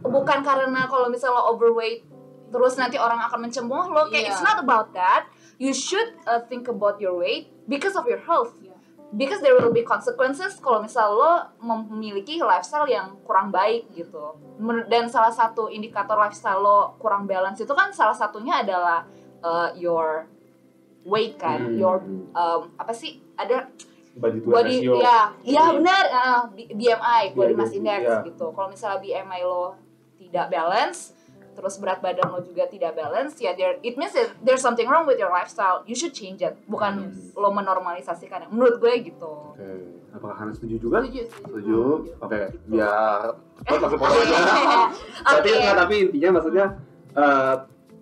bukan karena kalau misalnya lo overweight terus nanti orang akan mencemooh lo kayak Iya. it's not about that. You should uh, think about your weight because of your health. Iya. Because there will be consequences kalau misal lo memiliki lifestyle yang kurang baik gitu. Dan salah satu indikator lifestyle lo kurang balance itu kan salah satunya adalah uh, your weight kan, Hmm. your um, apa sih ada body to body ratio. ya ya benar uh, B- BMI body Iya, mass iya, index iya. gitu. Kalau misalnya BMI lo tidak balance terus berat badan lo juga tidak balance ya there it means that there's something wrong with your lifestyle you should change it. Bukan Yes. lo menormalisasikan menurut gue gitu. Oke apakah Hana setuju juga? Setuju setuju. Oke biar oh, langsung potong aja. Oke. tapi enggak tapi intinya maksudnya eh,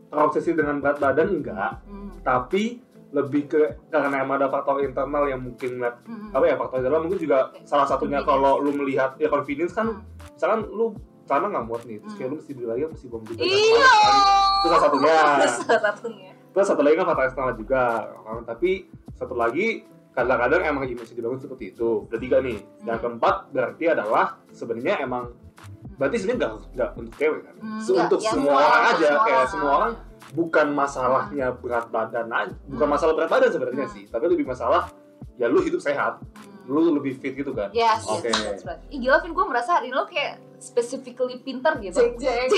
terobsesi dengan berat badan enggak Hmm, tapi lebih ke karena emang ada faktor internal yang mungkin ngeliat hmm, apa ya faktor internal mungkin juga salah satunya kalau lu melihat ya convenience kan Hmm. misalkan lu celana nggak muat nih terus kayak Hmm. lu mesti beli lagi mesti bom juga. Iya. Itu salah satunya. Salah satunya. Terus satu lagi kan faktor eksternal juga. Nah, tapi satu lagi kadang-kadang emang image dibangun seperti itu. Udah tiga nih. Yang Hmm. keempat berarti adalah sebenarnya emang berarti sebenarnya nggak nggak untuk cewek kan? Hmm, untuk ya, semua semua orang orang, aja semua kayak orang. semua orang bukan masalahnya berat badan aja bukan masalah berat badan sebenarnya Hmm. sih tapi lebih masalah ya lu hidup sehat Hmm. lu lebih fit gitu kan Yes, Oke. yes, that's right. Ih gila Vin, gue merasa hari ini lo kayak specifically pinter gitu. Cek cek.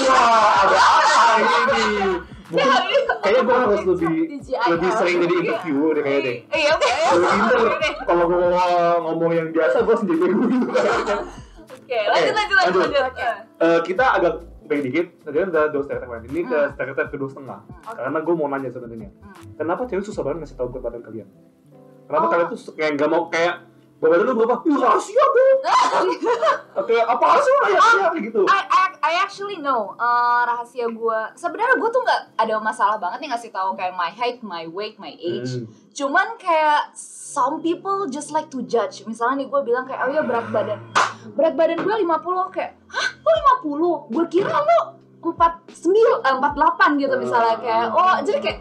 wah ada apa ini mungkin kayaknya gue harus lebih lebih sering jadi interview deh kayaknya deh Iya, oke. lebih pinter kalau gue ngomong yang biasa gue sendiri gitu kayaknya Oke, lanjut, lanjut, lanjut, lanjut. lanjut. Eh, kita agak baik dikit tadi kan udah dua kan. ini ke Hmm. stereotip kedua setengah karena gue mau nanya sebenarnya Hmm. kenapa cewek susah banget ngasih tahu berat badan kalian kenapa Oh. kalian tuh kayak nggak mau kayak badan lu berapa Ih, rahasia bro Oke, apa sih rahasia kayak gitu I, I, I actually know uh, rahasia gue. Sebenarnya gue tuh nggak ada masalah banget nih ngasih tahu kayak my height, my weight, my age. Hmm. Cuman kayak some people just like to judge. Misalnya nih gue bilang kayak, oh ya berat badan. Berat badan gue 50 kayak, hah lo 50? Gue kira lo 49, eh, 48 gitu misalnya kayak, oh jadi kayak,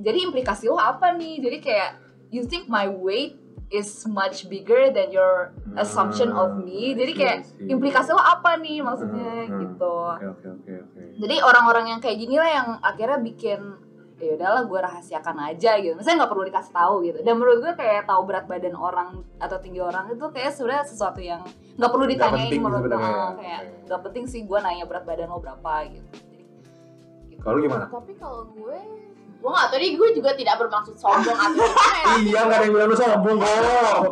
jadi implikasi lo apa nih? Jadi kayak, you think my weight is much bigger than your assumption of me. Jadi kayak, I see, I see. implikasi lo apa nih maksudnya Hmm, hmm. gitu. Oke oke oke oke. jadi orang-orang yang kayak gini lah yang akhirnya bikin ya udahlah gue rahasiakan aja gitu misalnya nggak perlu dikasih tahu gitu dan menurut gue kayak tahu berat badan orang atau tinggi orang itu kayak sebenarnya sesuatu yang nggak perlu ditanyain penting menurut gue. Oh, kayak Oke. nggak penting sih gue nanya berat badan lo berapa gitu Jadi, gitu. Kalau gimana? Tapi kalau gue gue nggak tahu deh gue juga tidak bermaksud sombong atau gimana ya. Iya nggak ada yang bilang lu sombong kok.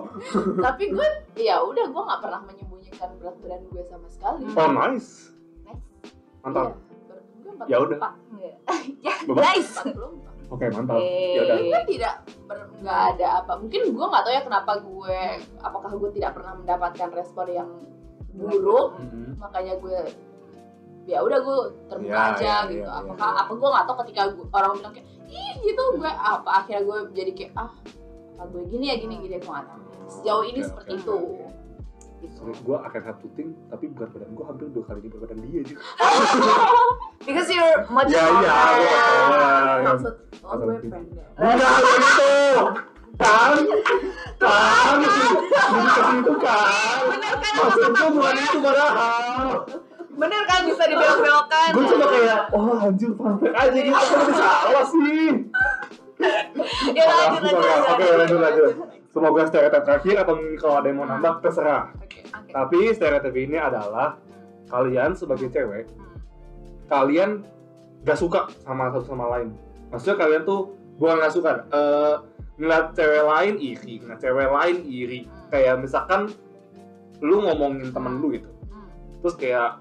tapi gue ya udah gue nggak pernah menyembunyikan berat badan gue sama sekali Oh nice. Mantap. Iya, Ya udah. 44. Iya. ya 44. Oke mantap. Eh. Ya udah. gue tidak nggak ada apa mungkin gue nggak tahu ya kenapa gue apakah gue tidak pernah mendapatkan respon yang buruk Mhm. makanya gue ya udah gue terbuka Ya, aja ya, gitu ya, ya, apakah ya. apa gue nggak tahu ketika gue, orang bilang kayak ih gitu gue apa akhirnya gue jadi kayak ah apa gue gini ya gini gini gue nggak tahu sejauh ini Oke, seperti oke, itu gitu gue akan satu ting, tapi berat badan gue hampir dua kali lipat badan dia juga. because you're much smaller. gue tahu. maksud oh gue pendek Enggak gitu. Kan, kan, jadi ke situ kan. kan Maksud gue bukan itu padahal. Bener kan bisa dibelok-belokkan Gue cuma kayak, oh anjir perfect aja gitu. Apa lebih salah sih? ya lanjut lanjut Oke, lanjut. lanjut lanjut. Semoga stereotip terakhir atau kalau ada yang mau nambah terserah. Oke, oke. Tapi stereotip ini adalah kalian sebagai cewek, Hmm. kalian gak suka sama satu sama lain. Maksudnya kalian tuh bukan gak suka, eh ngeliat cewek lain iri, ngeliat cewek lain iri. Kayak misalkan lu ngomongin temen lu gitu, Hmm. terus kayak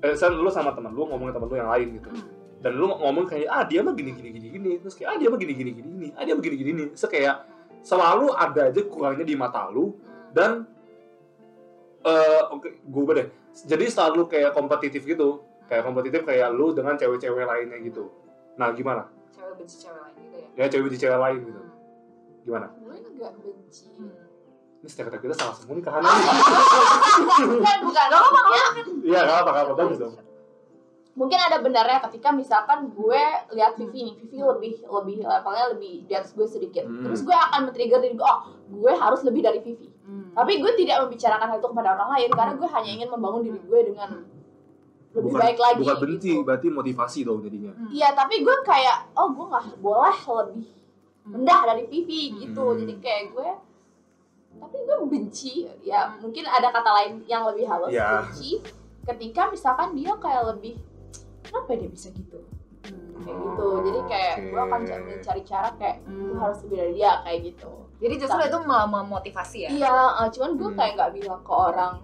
eh, misalnya lu sama temen lu ngomongin temen lu yang lain gitu, Hmm. dan lu ngomong kayak ah dia mah gini gini gini gini, terus kayak ah dia mah gini gini gini gini, ah dia mah gini gini gini, terus kayak selalu ada aja kurangnya di mata lu dan eh oke gue deh. Jadi selalu kayak kompetitif gitu kayak kompetitif kayak lu dengan cewek-cewek lainnya gitu. Nah gimana? Cewek benci cewek lain gitu ya? Ya cewek di cewek lain gitu. Gimana? Gue nggak benci Hmm. ini stereotip kita salah semua nih kahannya bukan bukan Gak apa-apa, ya iya gak apa gak apa bagus dong mungkin ada benarnya ketika misalkan gue lihat Vivi nih Vivi lebih lebih levelnya lebih di atas gue sedikit Hmm. terus gue akan men-trigger diri gue oh gue harus lebih dari Vivi Hmm. tapi gue tidak membicarakan hal itu kepada orang lain karena gue hanya ingin membangun diri gue dengan lebih bukan baik lagi bukan benci gitu. berarti motivasi dong jadinya Hmm. iya tapi gue kayak oh gue nggak boleh lebih rendah dari Vivi gitu Hmm. jadi kayak gue tapi gue benci ya mungkin ada kata lain yang lebih halus Ya. benci ketika misalkan dia kayak lebih kenapa dia bisa gitu Hmm. kayak gitu jadi kayak Oke. gue akan cari cari cara kayak gue Hmm. harus lebih dari dia kayak gitu Jadi justru itu malah memotivasi ya? iya eh, cuman gue Hmm. kayak nggak bilang ke orang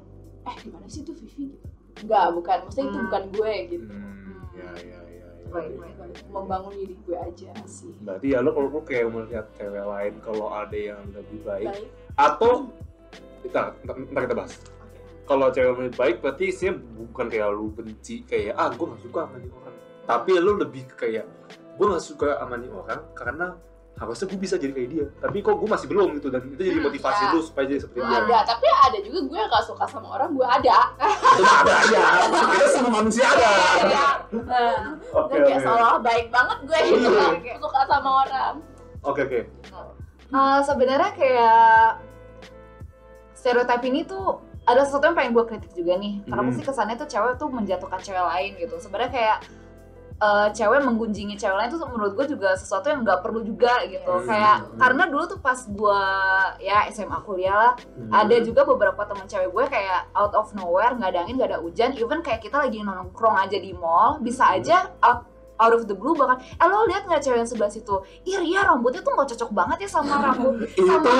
eh gimana sih itu Vivi gitu nggak bukan maksudnya itu Hmm. bukan gue gitu hmm, ya ya ya, ya, Baik, ya. baik, baik. membangun diri gue aja sih berarti ya lo kalau lo kayak melihat cewek lain kalau ada yang lebih baik baik atau kita ntar kita bahas. Kalau cewek lebih baik berarti isinya bukan kayak lu benci kayak ah gue gak suka sama nih orang. Tapi lu lebih kayak gue gak suka sama nih orang karena harusnya gue bisa jadi kayak dia. Tapi kok gue masih belum gitu dan itu jadi Hmm, motivasi ya. lu supaya jadi seperti Gue dia. ada tapi ada juga gue gak suka sama orang gue ada. Ada aja. Kita sama manusia ada. Iya. nah oke kayak oke. seolah baik banget gue gitu Iya. suka sama orang. Oke oke Eh, sebenarnya kayak stereotip ini tuh ada sesuatu yang pengen gue kritik juga nih. Kenapa Hmm. sih kesannya tuh cewek tuh menjatuhkan cewek lain gitu. Sebenarnya kayak eh, cewek menggunjingi cewek lain tuh menurut gue juga sesuatu yang nggak perlu juga gitu. Hmm. Kayak karena dulu tuh pas gue ya SMA kuliah lah, Hmm. ada juga beberapa teman cewek gue kayak out of nowhere nggak ada angin nggak ada hujan even kayak kita lagi nongkrong aja di mall bisa Hmm. aja out out of the blue bahkan eh lo lihat nggak cewek yang sebelah situ? Iya Ria rambutnya tuh nggak cocok banget ya sama rambut itu. sama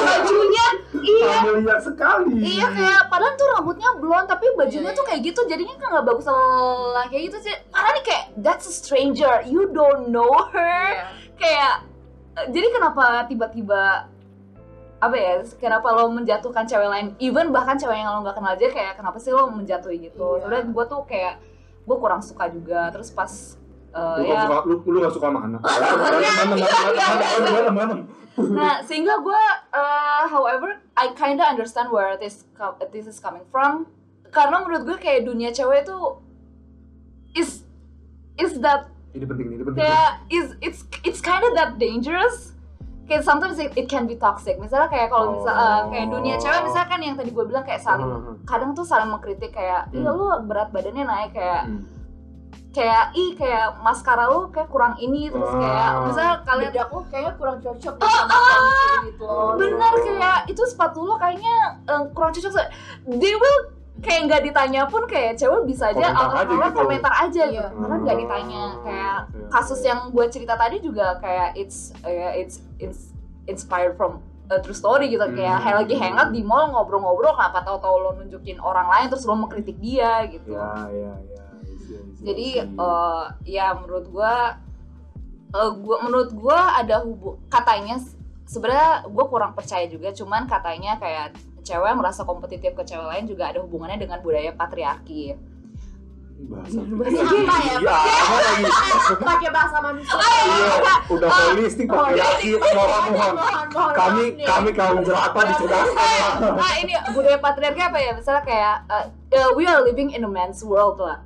bajunya. Iya. Familiar sekali. Iya kayak padahal tuh rambutnya blond tapi bajunya Iya, tuh kayak gitu jadinya kan nggak bagus lah kayak gitu sih. Karena nih kayak that's a stranger you don't know her. Kayak eh, jadi kenapa tiba-tiba apa ya kenapa lo menjatuhkan cewek lain? Even bahkan cewek yang lo nggak kenal aja kayak kenapa sih lo menjatuhi gitu? Iya. sebenarnya gue tuh kayak gue kurang suka juga. Terus pas eh, lu ya. suka lu, lu gak suka sama anak mana mana mana mana nah sehingga gue uh, however I kinda understand where this this is coming from. Karena menurut gue kayak dunia cewek itu is is that ini penting ini penting. kayak is it's it's kind of that dangerous. Kayak sometimes it, it can be toxic. Misalnya kayak kalau misal uh, kayak dunia cewek misalnya kan yang tadi gue bilang kayak saling Hmm, kadang tuh saling mengkritik kayak iya Hmm. lu berat badannya naik kayak hmm. Kayak ih kayak maskara lu kayak kurang ini terus kayak Ah. misalnya kalian bedak lu kayaknya kurang cocok deh sama kamu gitu loh bener kayak itu sepatu lo kayaknya eh, kurang cocok so- they will kayak nggak ditanya pun kayak cewek bisa aja orang aja orang gitu. komentar aja Iya. gitu karena nggak ditanya Hmm, kayak oke. kasus yang gue cerita tadi juga kayak it's eh, it's, it's inspired from a true story gitu kayak Hmm. kayak lagi hangout di mall ngobrol-ngobrol kenapa tahu-tahu lo nunjukin orang lain terus lo mengkritik dia gitu ya ya ya I I jadi eh, ya menurut gua eh, gua menurut gua ada hubung katanya sebenarnya gua kurang percaya juga cuman katanya kayak cewek merasa kompetitif ke cewek lain juga ada hubungannya dengan budaya patriarki. Bahasa bahasa apa ya? iya apa lagi? Pakai bahasa manusia. Iya. Udah holistik pakai laki mohon mohon mohon. mohon kami kami kaum jelata dicerdaskan ah ini budaya patriarki apa ya? Misalnya kayak eh, we are living in a man's world lah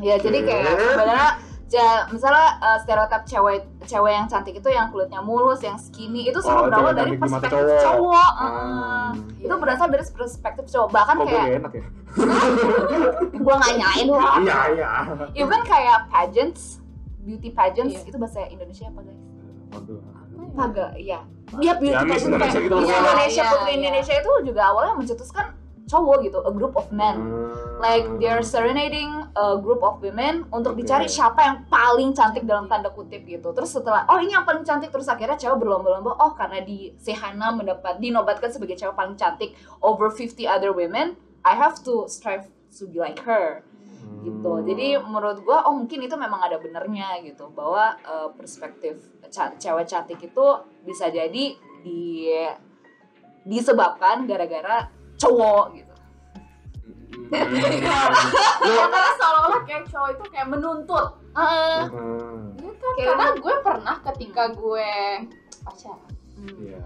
ya jadi kayak sebenarnya ja, misalnya eh, stereotip cewek cewek yang cantik itu yang kulitnya mulus yang skinny itu semua Oh, berawal dari perspektif cowok. cowok, Hmm. eh. itu berasal dari perspektif cowok bahkan kok gue kayak gak enak ya gua nggak nyalain loh iya iya even kayak pageants beauty pageants Iya. itu bahasa Indonesia apa guys Waduh. Paga, iya. Iya beauty Ya, pageant Indonesia gitu loh. Indonesia Iya, Putri iya. Indonesia itu juga awalnya mencetuskan cowok gitu, a group of men. Hmm. Like they're serenading a group of women untuk Oke. dicari siapa yang paling cantik dalam tanda kutip gitu. Terus setelah oh ini yang paling cantik terus akhirnya cewek berlomba-lomba oh karena di Sehana mendapat dinobatkan sebagai cewek paling cantik over 50 other women, I have to strive to be like her gitu. Hmm. Jadi menurut gua oh mungkin itu memang ada benernya gitu bahwa eh, perspektif ca- cewek cantik itu bisa jadi di disebabkan gara-gara cowok gitu. Hmm. Karena seolah-olah kayak cowok itu kayak menuntut Heeh. Hmm. Iya kan? Karena gue pernah ketika gue pacaran Iya.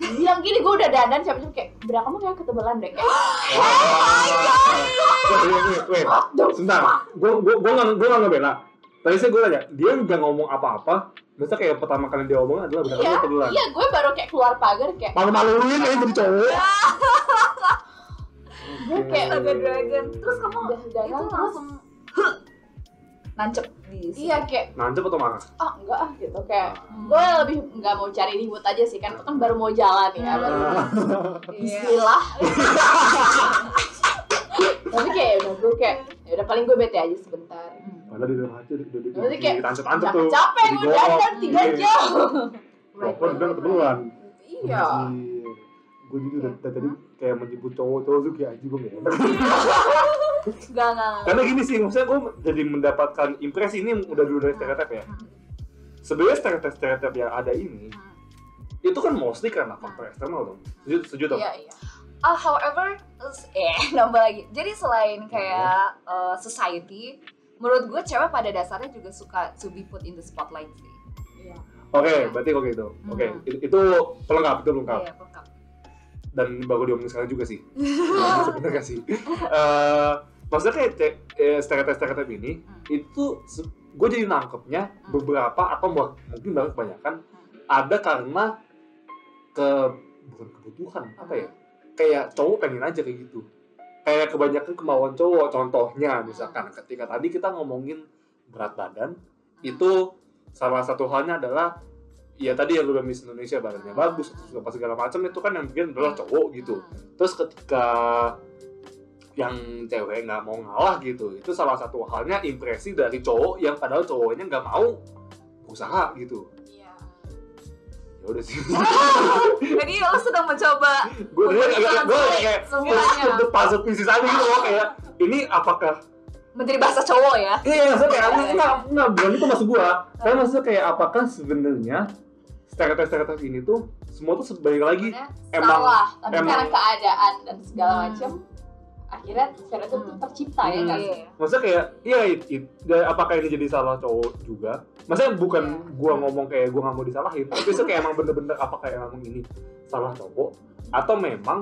bilang gini gue udah dandan siapa siapa kayak berak kamu kayak ketebalan deh kayak wait. Sebentar, gue gue gue nggak gue nggak ngebela. Tadi saya gue tanya, dia nggak ngomong apa-apa. Masa kayak pertama kali dia ngomong adalah benar iya benar kebetulan. iya gue baru kayak keluar pagar kayak Malu-maluin ya jadi cowok. gue kayak Agak dragon. Terus kamu udah itu langsung nancep di sini. iya kayak Nancep atau mana? ah enggak ah gitu kayak Hmm. gue lebih nggak mau cari ribut aja sih kan itu kan baru mau jalan ya baru Iya. Bismillah tapi kayak udah gue kayak ya udah paling gue bete aja sebentar Padahal di dalam hati udah udah Berarti kayak tancep-tancep Jangan tuh. capek gue dandan tiga Iya. jam Walaupun bilang kebetulan. iya Gue jadi udah dari tadi kayak menyebut cowok-cowok tuh kayak anjing gue gak enak. Enggak. Karena gini sih, maksudnya gue jadi mendapatkan impresi ini udah dulu dari stereotip ya. Sebenarnya stereotip-stereotip yang ada ini itu kan mostly karena faktor eksternal dong. Setuju, setuju iya iya Ah, however, eh nambah lagi. Jadi selain kayak uh, society, menurut gue cewek pada dasarnya juga suka to be put in the spotlight sih. iya Oke, berarti kok gitu. Oke, Hmm. itu, itu pelengkap, itu pelengkap. Iya, lengkap. Dan baru diomongin sekarang juga sih. Sebenarnya gak sih? Eh, maksudnya kayak eh, stereotip-stereotip ini, Hmm. itu gue jadi nangkepnya Hmm. beberapa atau mungkin bahkan kebanyakan ada karena ke bukan kebutuhan apa ya kayak cowok pengen aja kayak gitu. Kayak kebanyakan kemauan cowok. Contohnya misalkan ketika tadi kita ngomongin berat badan itu salah satu halnya adalah ya tadi yang udah Miss Indonesia badannya bagus apa segala macam itu kan yang bikin adalah cowok gitu. Terus ketika yang cewek nggak mau ngalah gitu itu salah satu halnya impresi dari cowok yang padahal cowoknya nggak mau usaha gitu ya udah sih Jadi lo sedang mencoba gue gue agak gue kayak semuanya. the puzzle pieces aja gitu loh kayak ini apakah menjadi bahasa cowok ya. iya maksudnya kayak nggak nggak nggak bukan itu maksud gue tapi maksudnya kayak apakah sebenarnya stereotip stereotip ini tuh semua tuh sebaik lagi emang salah tapi emang- karena keadaan dan segala Hmm. macam akhirnya stereotip itu Hmm. tercipta ya kan Iya. maksudnya kayak iya it, apakah ini jadi salah cowok juga maksudnya bukan Iya. gua ngomong kayak gua nggak mau disalahin tapi itu kayak emang bener-bener apakah emang ini salah cowok atau memang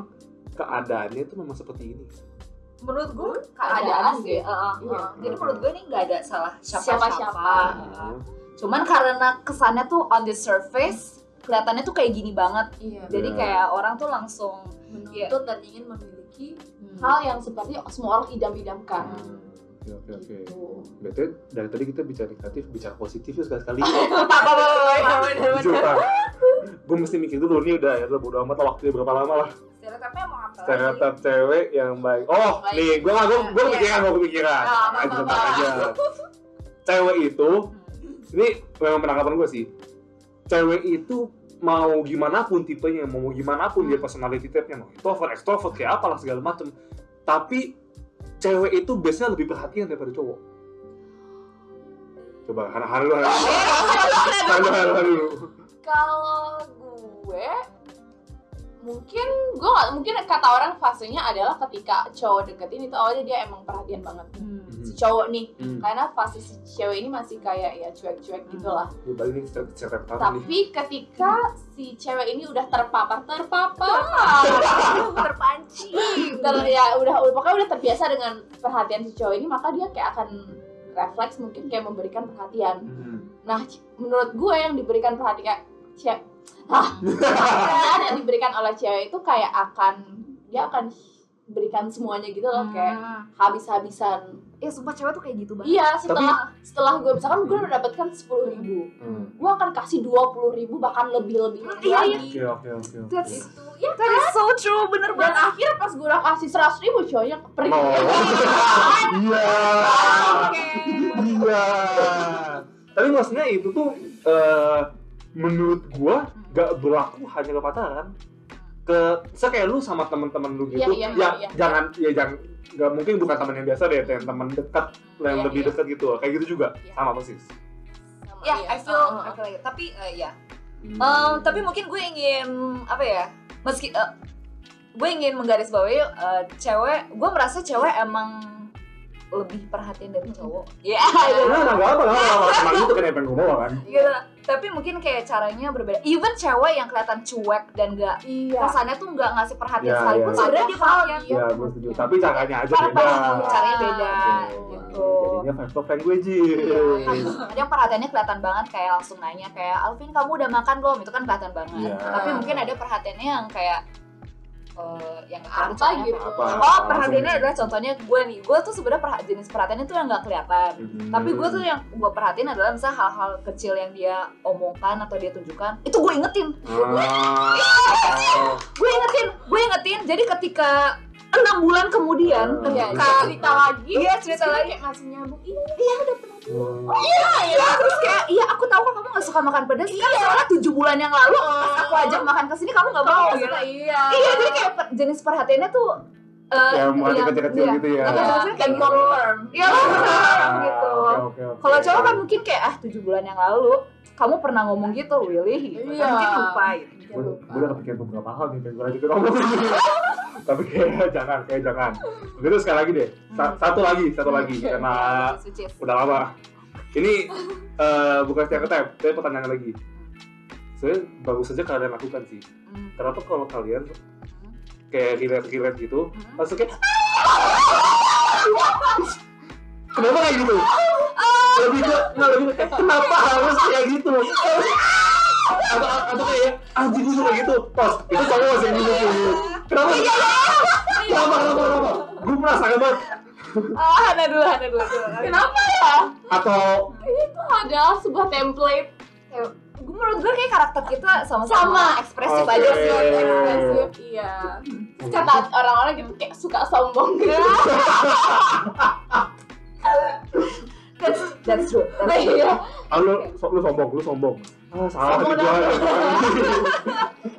keadaannya itu memang seperti ini Menurut gue Keadaan sih. Iya. heeh. Jadi menurut gue ini nggak ada salah siapa-siapa. Cuman karena kesannya tuh on the surface kelihatannya tuh kayak gini banget. iya Jadi Iya. kayak orang tuh langsung menuntut dan ingin memiliki hmm, hal yang seperti semua orang idam-idamkan Hmm. Oke oke oke. Gitu. Berarti dari tadi kita bicara negatif, bicara positif ya sekali sekali. Gue mesti mikir dulu nih udah ya udah bodo amat lah waktunya berapa lama lah. Stereotipnya mau apa? Stereotip cewek yang baik. Oh, Baik. nih gue gue gue kepikiran gue kepikiran. Apa, Aja apa. aja. Cewek itu, ini memang penangkapan gue sih. Cewek itu mau gimana pun tipenya, mau gimana pun dia personality type-nya, mau introvert, extrovert, kayak apalah segala macem. Tapi cewek itu biasanya lebih perhatian daripada cowok. Coba, dulu, Hana. Hana, Hana, Hana dulu. Kalau gue mungkin gue mungkin kata orang fasenya adalah ketika cowok deketin itu awalnya dia emang perhatian banget cowok nih Hmm. karena fase si cewek ini masih kayak ya cuek-cuek gitu lah Ya, balik nih. tapi ketika si cewek ini udah terpapar terpapar terpancing. ter ya udah udah- pokoknya udah terbiasa dengan perhatian si cowok ini maka dia kayak akan refleks mungkin kayak memberikan perhatian Hmm. nah menurut gue yang diberikan perhatian cewek ah perhatian yang diberikan oleh cewek itu kayak akan dia akan berikan semuanya gitu loh kayak Hmm. habis-habisan Ya sumpah cewek tuh kayak gitu banget. iya setelah setelah gue misalkan gue udah dapatkan sepuluh ribu Hmm. gue akan kasih dua puluh ribu bahkan lebih lebih Iya, lagi Oke oke oke. oke. That's itu ya that is so true, bener dan banget. akhirnya pas gue udah kasih seratus ribu cowoknya pergi No. Iya. Iya. Tapi maksudnya itu tuh eh, menurut gua gak berlaku hanya ke pacaran. Ke saya kayak lu sama teman-teman lu gitu, Iya, iya, ya iya. jangan ya jangan nggak mungkin bukan teman yang biasa deh, yang teman dekat yang Iya, lebih iya. dekat gitu, kayak gitu juga, Iya. sama persis. Sama, Ya, iya. I feel, Uh, I feel like. Tapi eh, ya, Hmm. Em, tapi mungkin gue ingin apa ya? Meski eh, gue ingin menggarisbawahi eh, cewek, gue merasa cewek emang lebih perhatian dari cowok. Ya, Nah, nah, gak apa, gak apa, emang itu kan yang pengen gue bawa kan. gitu. Tapi mungkin kayak caranya berbeda. Even cewek yang kelihatan cuek dan gak iya rasanya tuh nggak ngasih perhatian Ya, sekalipun ya. sebenarnya dia perhatian. Iya. Ya, gue setuju. Tapi caranya aja Cara- beda. Caranya beda Oke. gitu. Jadinya five love language. Iya. Ada yang perhatiannya kelihatan banget kayak langsung nanya kayak Alvin kamu udah makan belum? Itu kan kelihatan banget. Iya. Tapi mungkin ada perhatiannya yang kayak eh, yang Apa contohnya gitu. Apa? Oh, perhatiannya adalah contohnya gue nih. Gue tuh sebenarnya perha- jenis perhatiannya tuh yang nggak kelihatan. Mhm. Tapi gue tuh yang gue perhatiin adalah misalnya hal-hal kecil yang dia omongkan atau dia tunjukkan, itu gue ingetin. Ah. Gue ingetin, gue ingetin. Jadi ketika enam bulan kemudian. Iya, ketika dia cerita lagi Iya, cerita lagi. kayak masih nyambung iya Hmm. Iya, terus kayak iya aku tahu kok kamu gak suka makan pedas kan soalnya tujuh bulan yang lalu pas aku ajak makan ke sini kamu gak mau gitu. iya Iya, jadi kayak per- jenis perhatiannya tuh eh, Yang kecil-kecil iya. gitu ya. Kecil-kecil kayak confirm Iya, Ah, gitu. oke, oke, oke. Kalau cowok kan mungkin kayak ah tujuh bulan yang lalu kamu pernah ngomong gitu, really? Gitu. Iya. Kan mungkin lupa gitu. Gue gue udah kepikiran beberapa hal nih, pengen gue lanjutin ngomong. Tapi kayak jangan, kayak jangan. Begitu sekali lagi deh. Sa- satu lagi, satu lagi. Karena udah lama. Ini eh, bukan setiap type, tapi pertanyaan lagi. Sebenarnya bagus saja kalian lakukan sih. Hmm. Kenapa kalau kalian kayak relate-relate gitu, Hmm. langsung kayak Kenapa kayak gitu? Lebih ke, nggak lebih ke, kenapa harus kayak gitu? Atau, atau kayak, anjing gue suka gitu Pas, itu cowok masih gitu tuh Kenapa? Kenapa, kenapa, kenapa? Gue penasaran banget Ah, Hana dulu, Hana dulu. kenapa ya Atau, itu adalah sebuah template Gue menurut gue kayak karakter kita sama-sama Sama. ekspresif Oke. aja sih. ekspresif iya kata orang-orang gitu kayak suka sombong gitu That's, that's true. That's true. iya ah, lu, lu sombong, lu sombong Ah, salah gua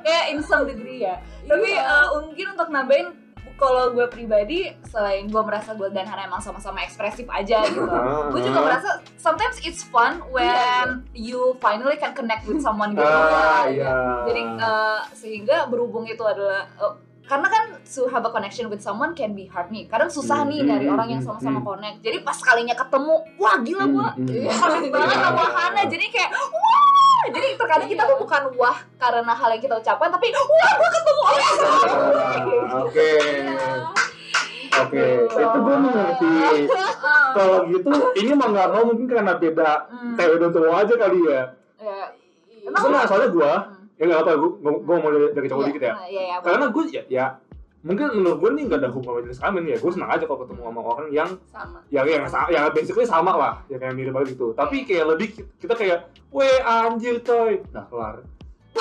Ya, in some degree ya. Tapi eh, mungkin untuk nambahin kalau gue pribadi selain gue merasa gue dan Hana emang sama-sama ekspresif aja gitu Ah. gue juga merasa sometimes it's fun when you finally can connect with someone gitu. Ah, iya. Jadi eh, sehingga berhubung itu adalah eh, karena kan to have a connection with someone can be hard nih kadang susah nih Hmm, dari hmm, orang yang hmm, sama-sama hmm. connect jadi pas kalinya ketemu wah gila Hmm, hmm. connect banget Iya, sama iya, Hana iya. jadi kayak wah jadi terkadang kita tuh bukan wah karena hal yang kita ucapkan tapi wah gue ketemu orang yang sama Oke Oke, itu gue mengerti. Kalau gitu, ini mau nggak mau mungkin karena beda Hmm. cewek dan cowok aja kali ya Ya, Emang Sebenarnya soalnya gue, Hmm. Ya nggak apa, gue gue mau dari, dari cowok Iya, dikit ya. nah, Iya, iya. Karena gue ya, ya mungkin menurut gue nih nggak ada hubungan jenis kelamin ya. Gue senang aja kalau ketemu sama orang yang sama. yang yang sa- yang basically sama lah. Yang kayak mirip banget gitu. Tapi kayak lebih ki- kita kayak weh anjir coy. Nah kelar.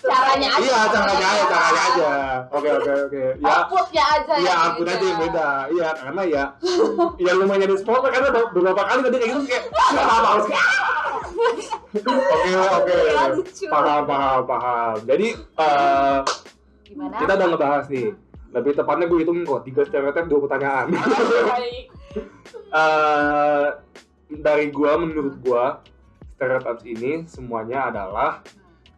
Caranya aja. Iya caranya aja caranya aja. Oke oke oke. Ya. Outputnya aja Iya, yang ampun aja yang beda. Iya, karena ya yang lumayan jadi sport karena be- beberapa kali tadi kayak gitu kayak nggak apa harus kayak Oke, oke. Paham, paham, paham. Jadi eh, Gimana? kita udah ngebahas nih. Lebih tepatnya gue hitung kok tiga stereotip dua pertanyaan. Eh, dari gua menurut gua stereotypes ini semuanya adalah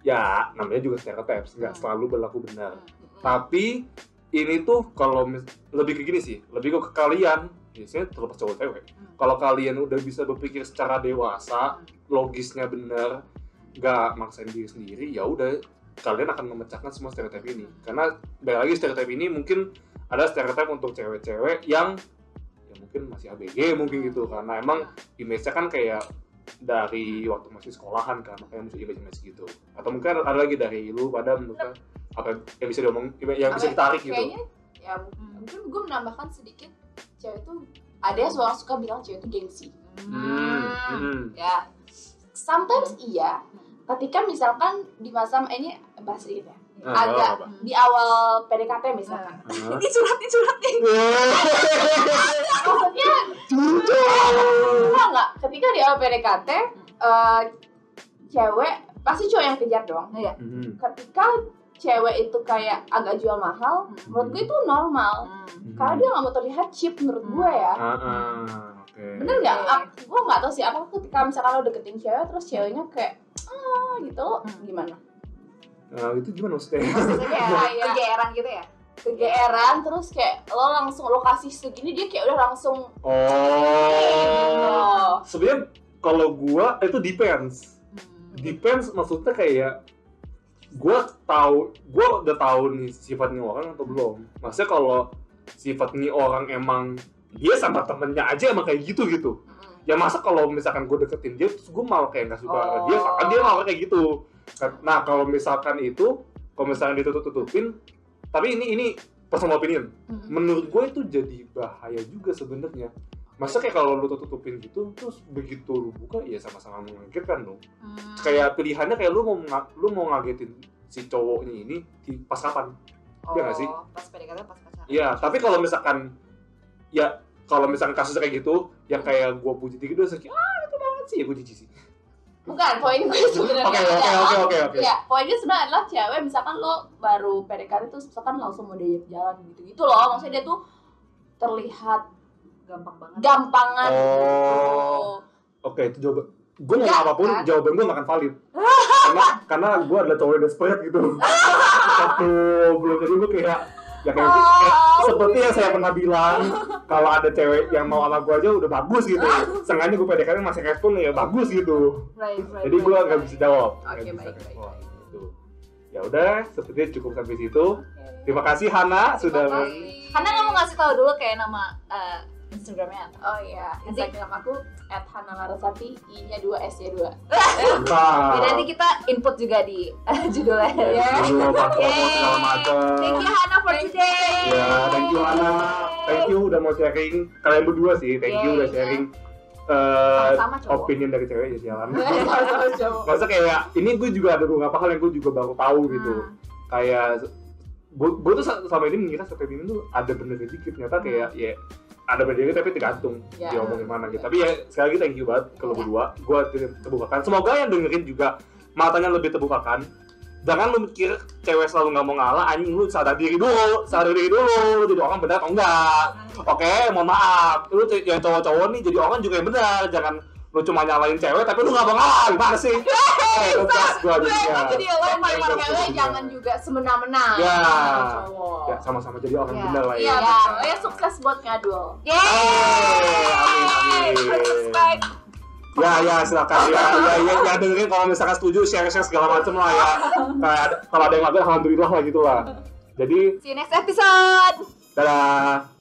ya namanya juga stereotypes nggak selalu berlaku benar tapi ini tuh kalau lebih ke gini sih lebih ke kalian biasanya terlepas cowok cewek. Kalau kalian udah bisa berpikir secara dewasa logisnya benar nggak maksain diri sendiri ya udah kalian akan memecahkan semua stereotip ini. Karena balik lagi stereotip ini mungkin ada stereotip untuk cewek-cewek yang ya mungkin masih ABG mungkin gitu. Karena emang image-nya kan kayak dari waktu masih sekolahan kan makanya muncul image-image gitu. Atau mungkin ada lagi dari lu pada menurut apa yang bisa diomong yang bisa Apa- ditarik gitu. Kayaknya ya mungkin gue menambahkan sedikit cewek tuh ada yang suka suka bilang cewek itu gengsi Hmm, hmm. ya sometimes iya ketika misalkan di masa ini bahas sedikit ya Ah, agak apa-apa. di awal PDKT misalkan Ah. Ini curhat, ini curhat nih. maksudnya enggak enggak ketika di awal PDKT eh, cewek pasti cowok yang kejar dong Iya. Hmm. ketika cewek itu kayak agak jual mahal menurut gue itu normal karena dia nggak mau terlihat cheap menurut gue ya Ah, ah, oke. bener nggak Oke. Ap- gue nggak tahu sih apa ketika misalkan lo deketin cewek terus ceweknya kayak ah gitu lo Hmm. gimana Nah, itu gimana maksudnya? Maksudnya kayak kegeeran gitu ya? kegeeran terus kayak lo langsung lo kasih segini dia kayak udah langsung Oh. oh Sebenarnya kalau gua itu depends. Depends maksudnya kayak gua tahu gua udah tahu nih sifat nih orang atau belum. Maksudnya kalau sifat nih orang emang dia sama temennya aja emang kayak gitu gitu. Ya masa kalau misalkan gue deketin dia terus gue malah kayak nggak suka sama dia, Oh. kan dia malah kayak gitu. Nah kalau misalkan itu, kalau misalkan ditutup tutupin, tapi ini ini personal opinion. menurut gue itu jadi bahaya juga sebenarnya masa kayak kalau lu tutup tutupin gitu terus begitu lu buka ya sama-sama mengagetkan dong. Kayak pilihannya kayak lu mau lu mau ngagetin si cowoknya ini di pas kapan? Iya nggak sih? Oh, Pas PDKT pas pacaran. Iya tapi kalau misalkan ya kalau misalkan kasusnya kayak gitu yang kayak gue puji dikit doang kayak ah itu banget sih. Ya gue jijik sih. Bukan poin gue sebenarnya oke oke oke oke Ya, poinnya sebenarnya adalah cewek misalkan lo baru PDKT terus misalkan langsung mau diajak jalan gitu-gitu loh. Maksudnya dia tuh terlihat Gampang banget. gampangan Oh. oke itu jawaban gue Enggak, apa pun kan? jawaban gue gak akan valid karena karena gue adalah cowok yang desperate gitu waktu belum jadi gue kayak ya kayak, kayak seperti yang saya pernah bilang kalau ada cewek yang mau sama gue aja udah bagus gitu sengaja gue PDKT masih respon ya bagus gitu Right, right, jadi gue right, nggak right. bisa jawab bisa baik, baik, respon, baik. gitu. ya udah sepertinya cukup sampai situ terima kasih Hana sudah kasih. Karena nggak mau ngasih tahu dulu kayak nama eh, Instagramnya apa? Oh iya, Instagram aku @hanalarasati i-nya 2 s-nya 2. mantap Ya, nanti kita input juga di eh, judulnya. ya, segala macam Thank you Hana for today. Ya, thank you Ana. Thank you udah mau sharing. Kalian berdua sih, thank you udah sharing eh, Sama-sama, cowok. opinion dari cewek ya sialan. Masa kayak ini gue juga ada beberapa hal yang gue juga baru tahu gitu. Hmm. Kayak gue gue tuh selama ini mengira stereotip ini tuh ada benernya dikit ternyata kayak ya ada benernya tapi tergantung Ya. diomongin mana gitu. Tapi ya sekali lagi thank you banget ke lo Ya. berdua. Gue terbukakan. Semoga yang dengerin juga matanya lebih terbukakan. Jangan lu mikir cewek selalu nggak mau ngalah, anjing lu sadar diri dulu, sadar diri dulu, lu jadi orang benar atau enggak. Oke, mohon maaf, lu yang cowok-cowok nih jadi orang juga yang benar, jangan lu cuma nyalain cewek tapi lu nggak mau ngalah, gimana sih? Eh, tegas gua jadinya. jadi lo paling cewek jangan juga semena-mena. Ya. Ya, sama-sama jadi orang Ya. benar lah Iya, ya. betul. Ya sukses buat ngadul. Hey, amin. Subscribe. Ya, ya, silakan ya, ya, ya, ya dengerin kalau misalkan setuju, share-share segala macem lah ya. Kalau ada yang lagu, alhamdulillah lah gitu lah. Jadi, See you next episode. dadah.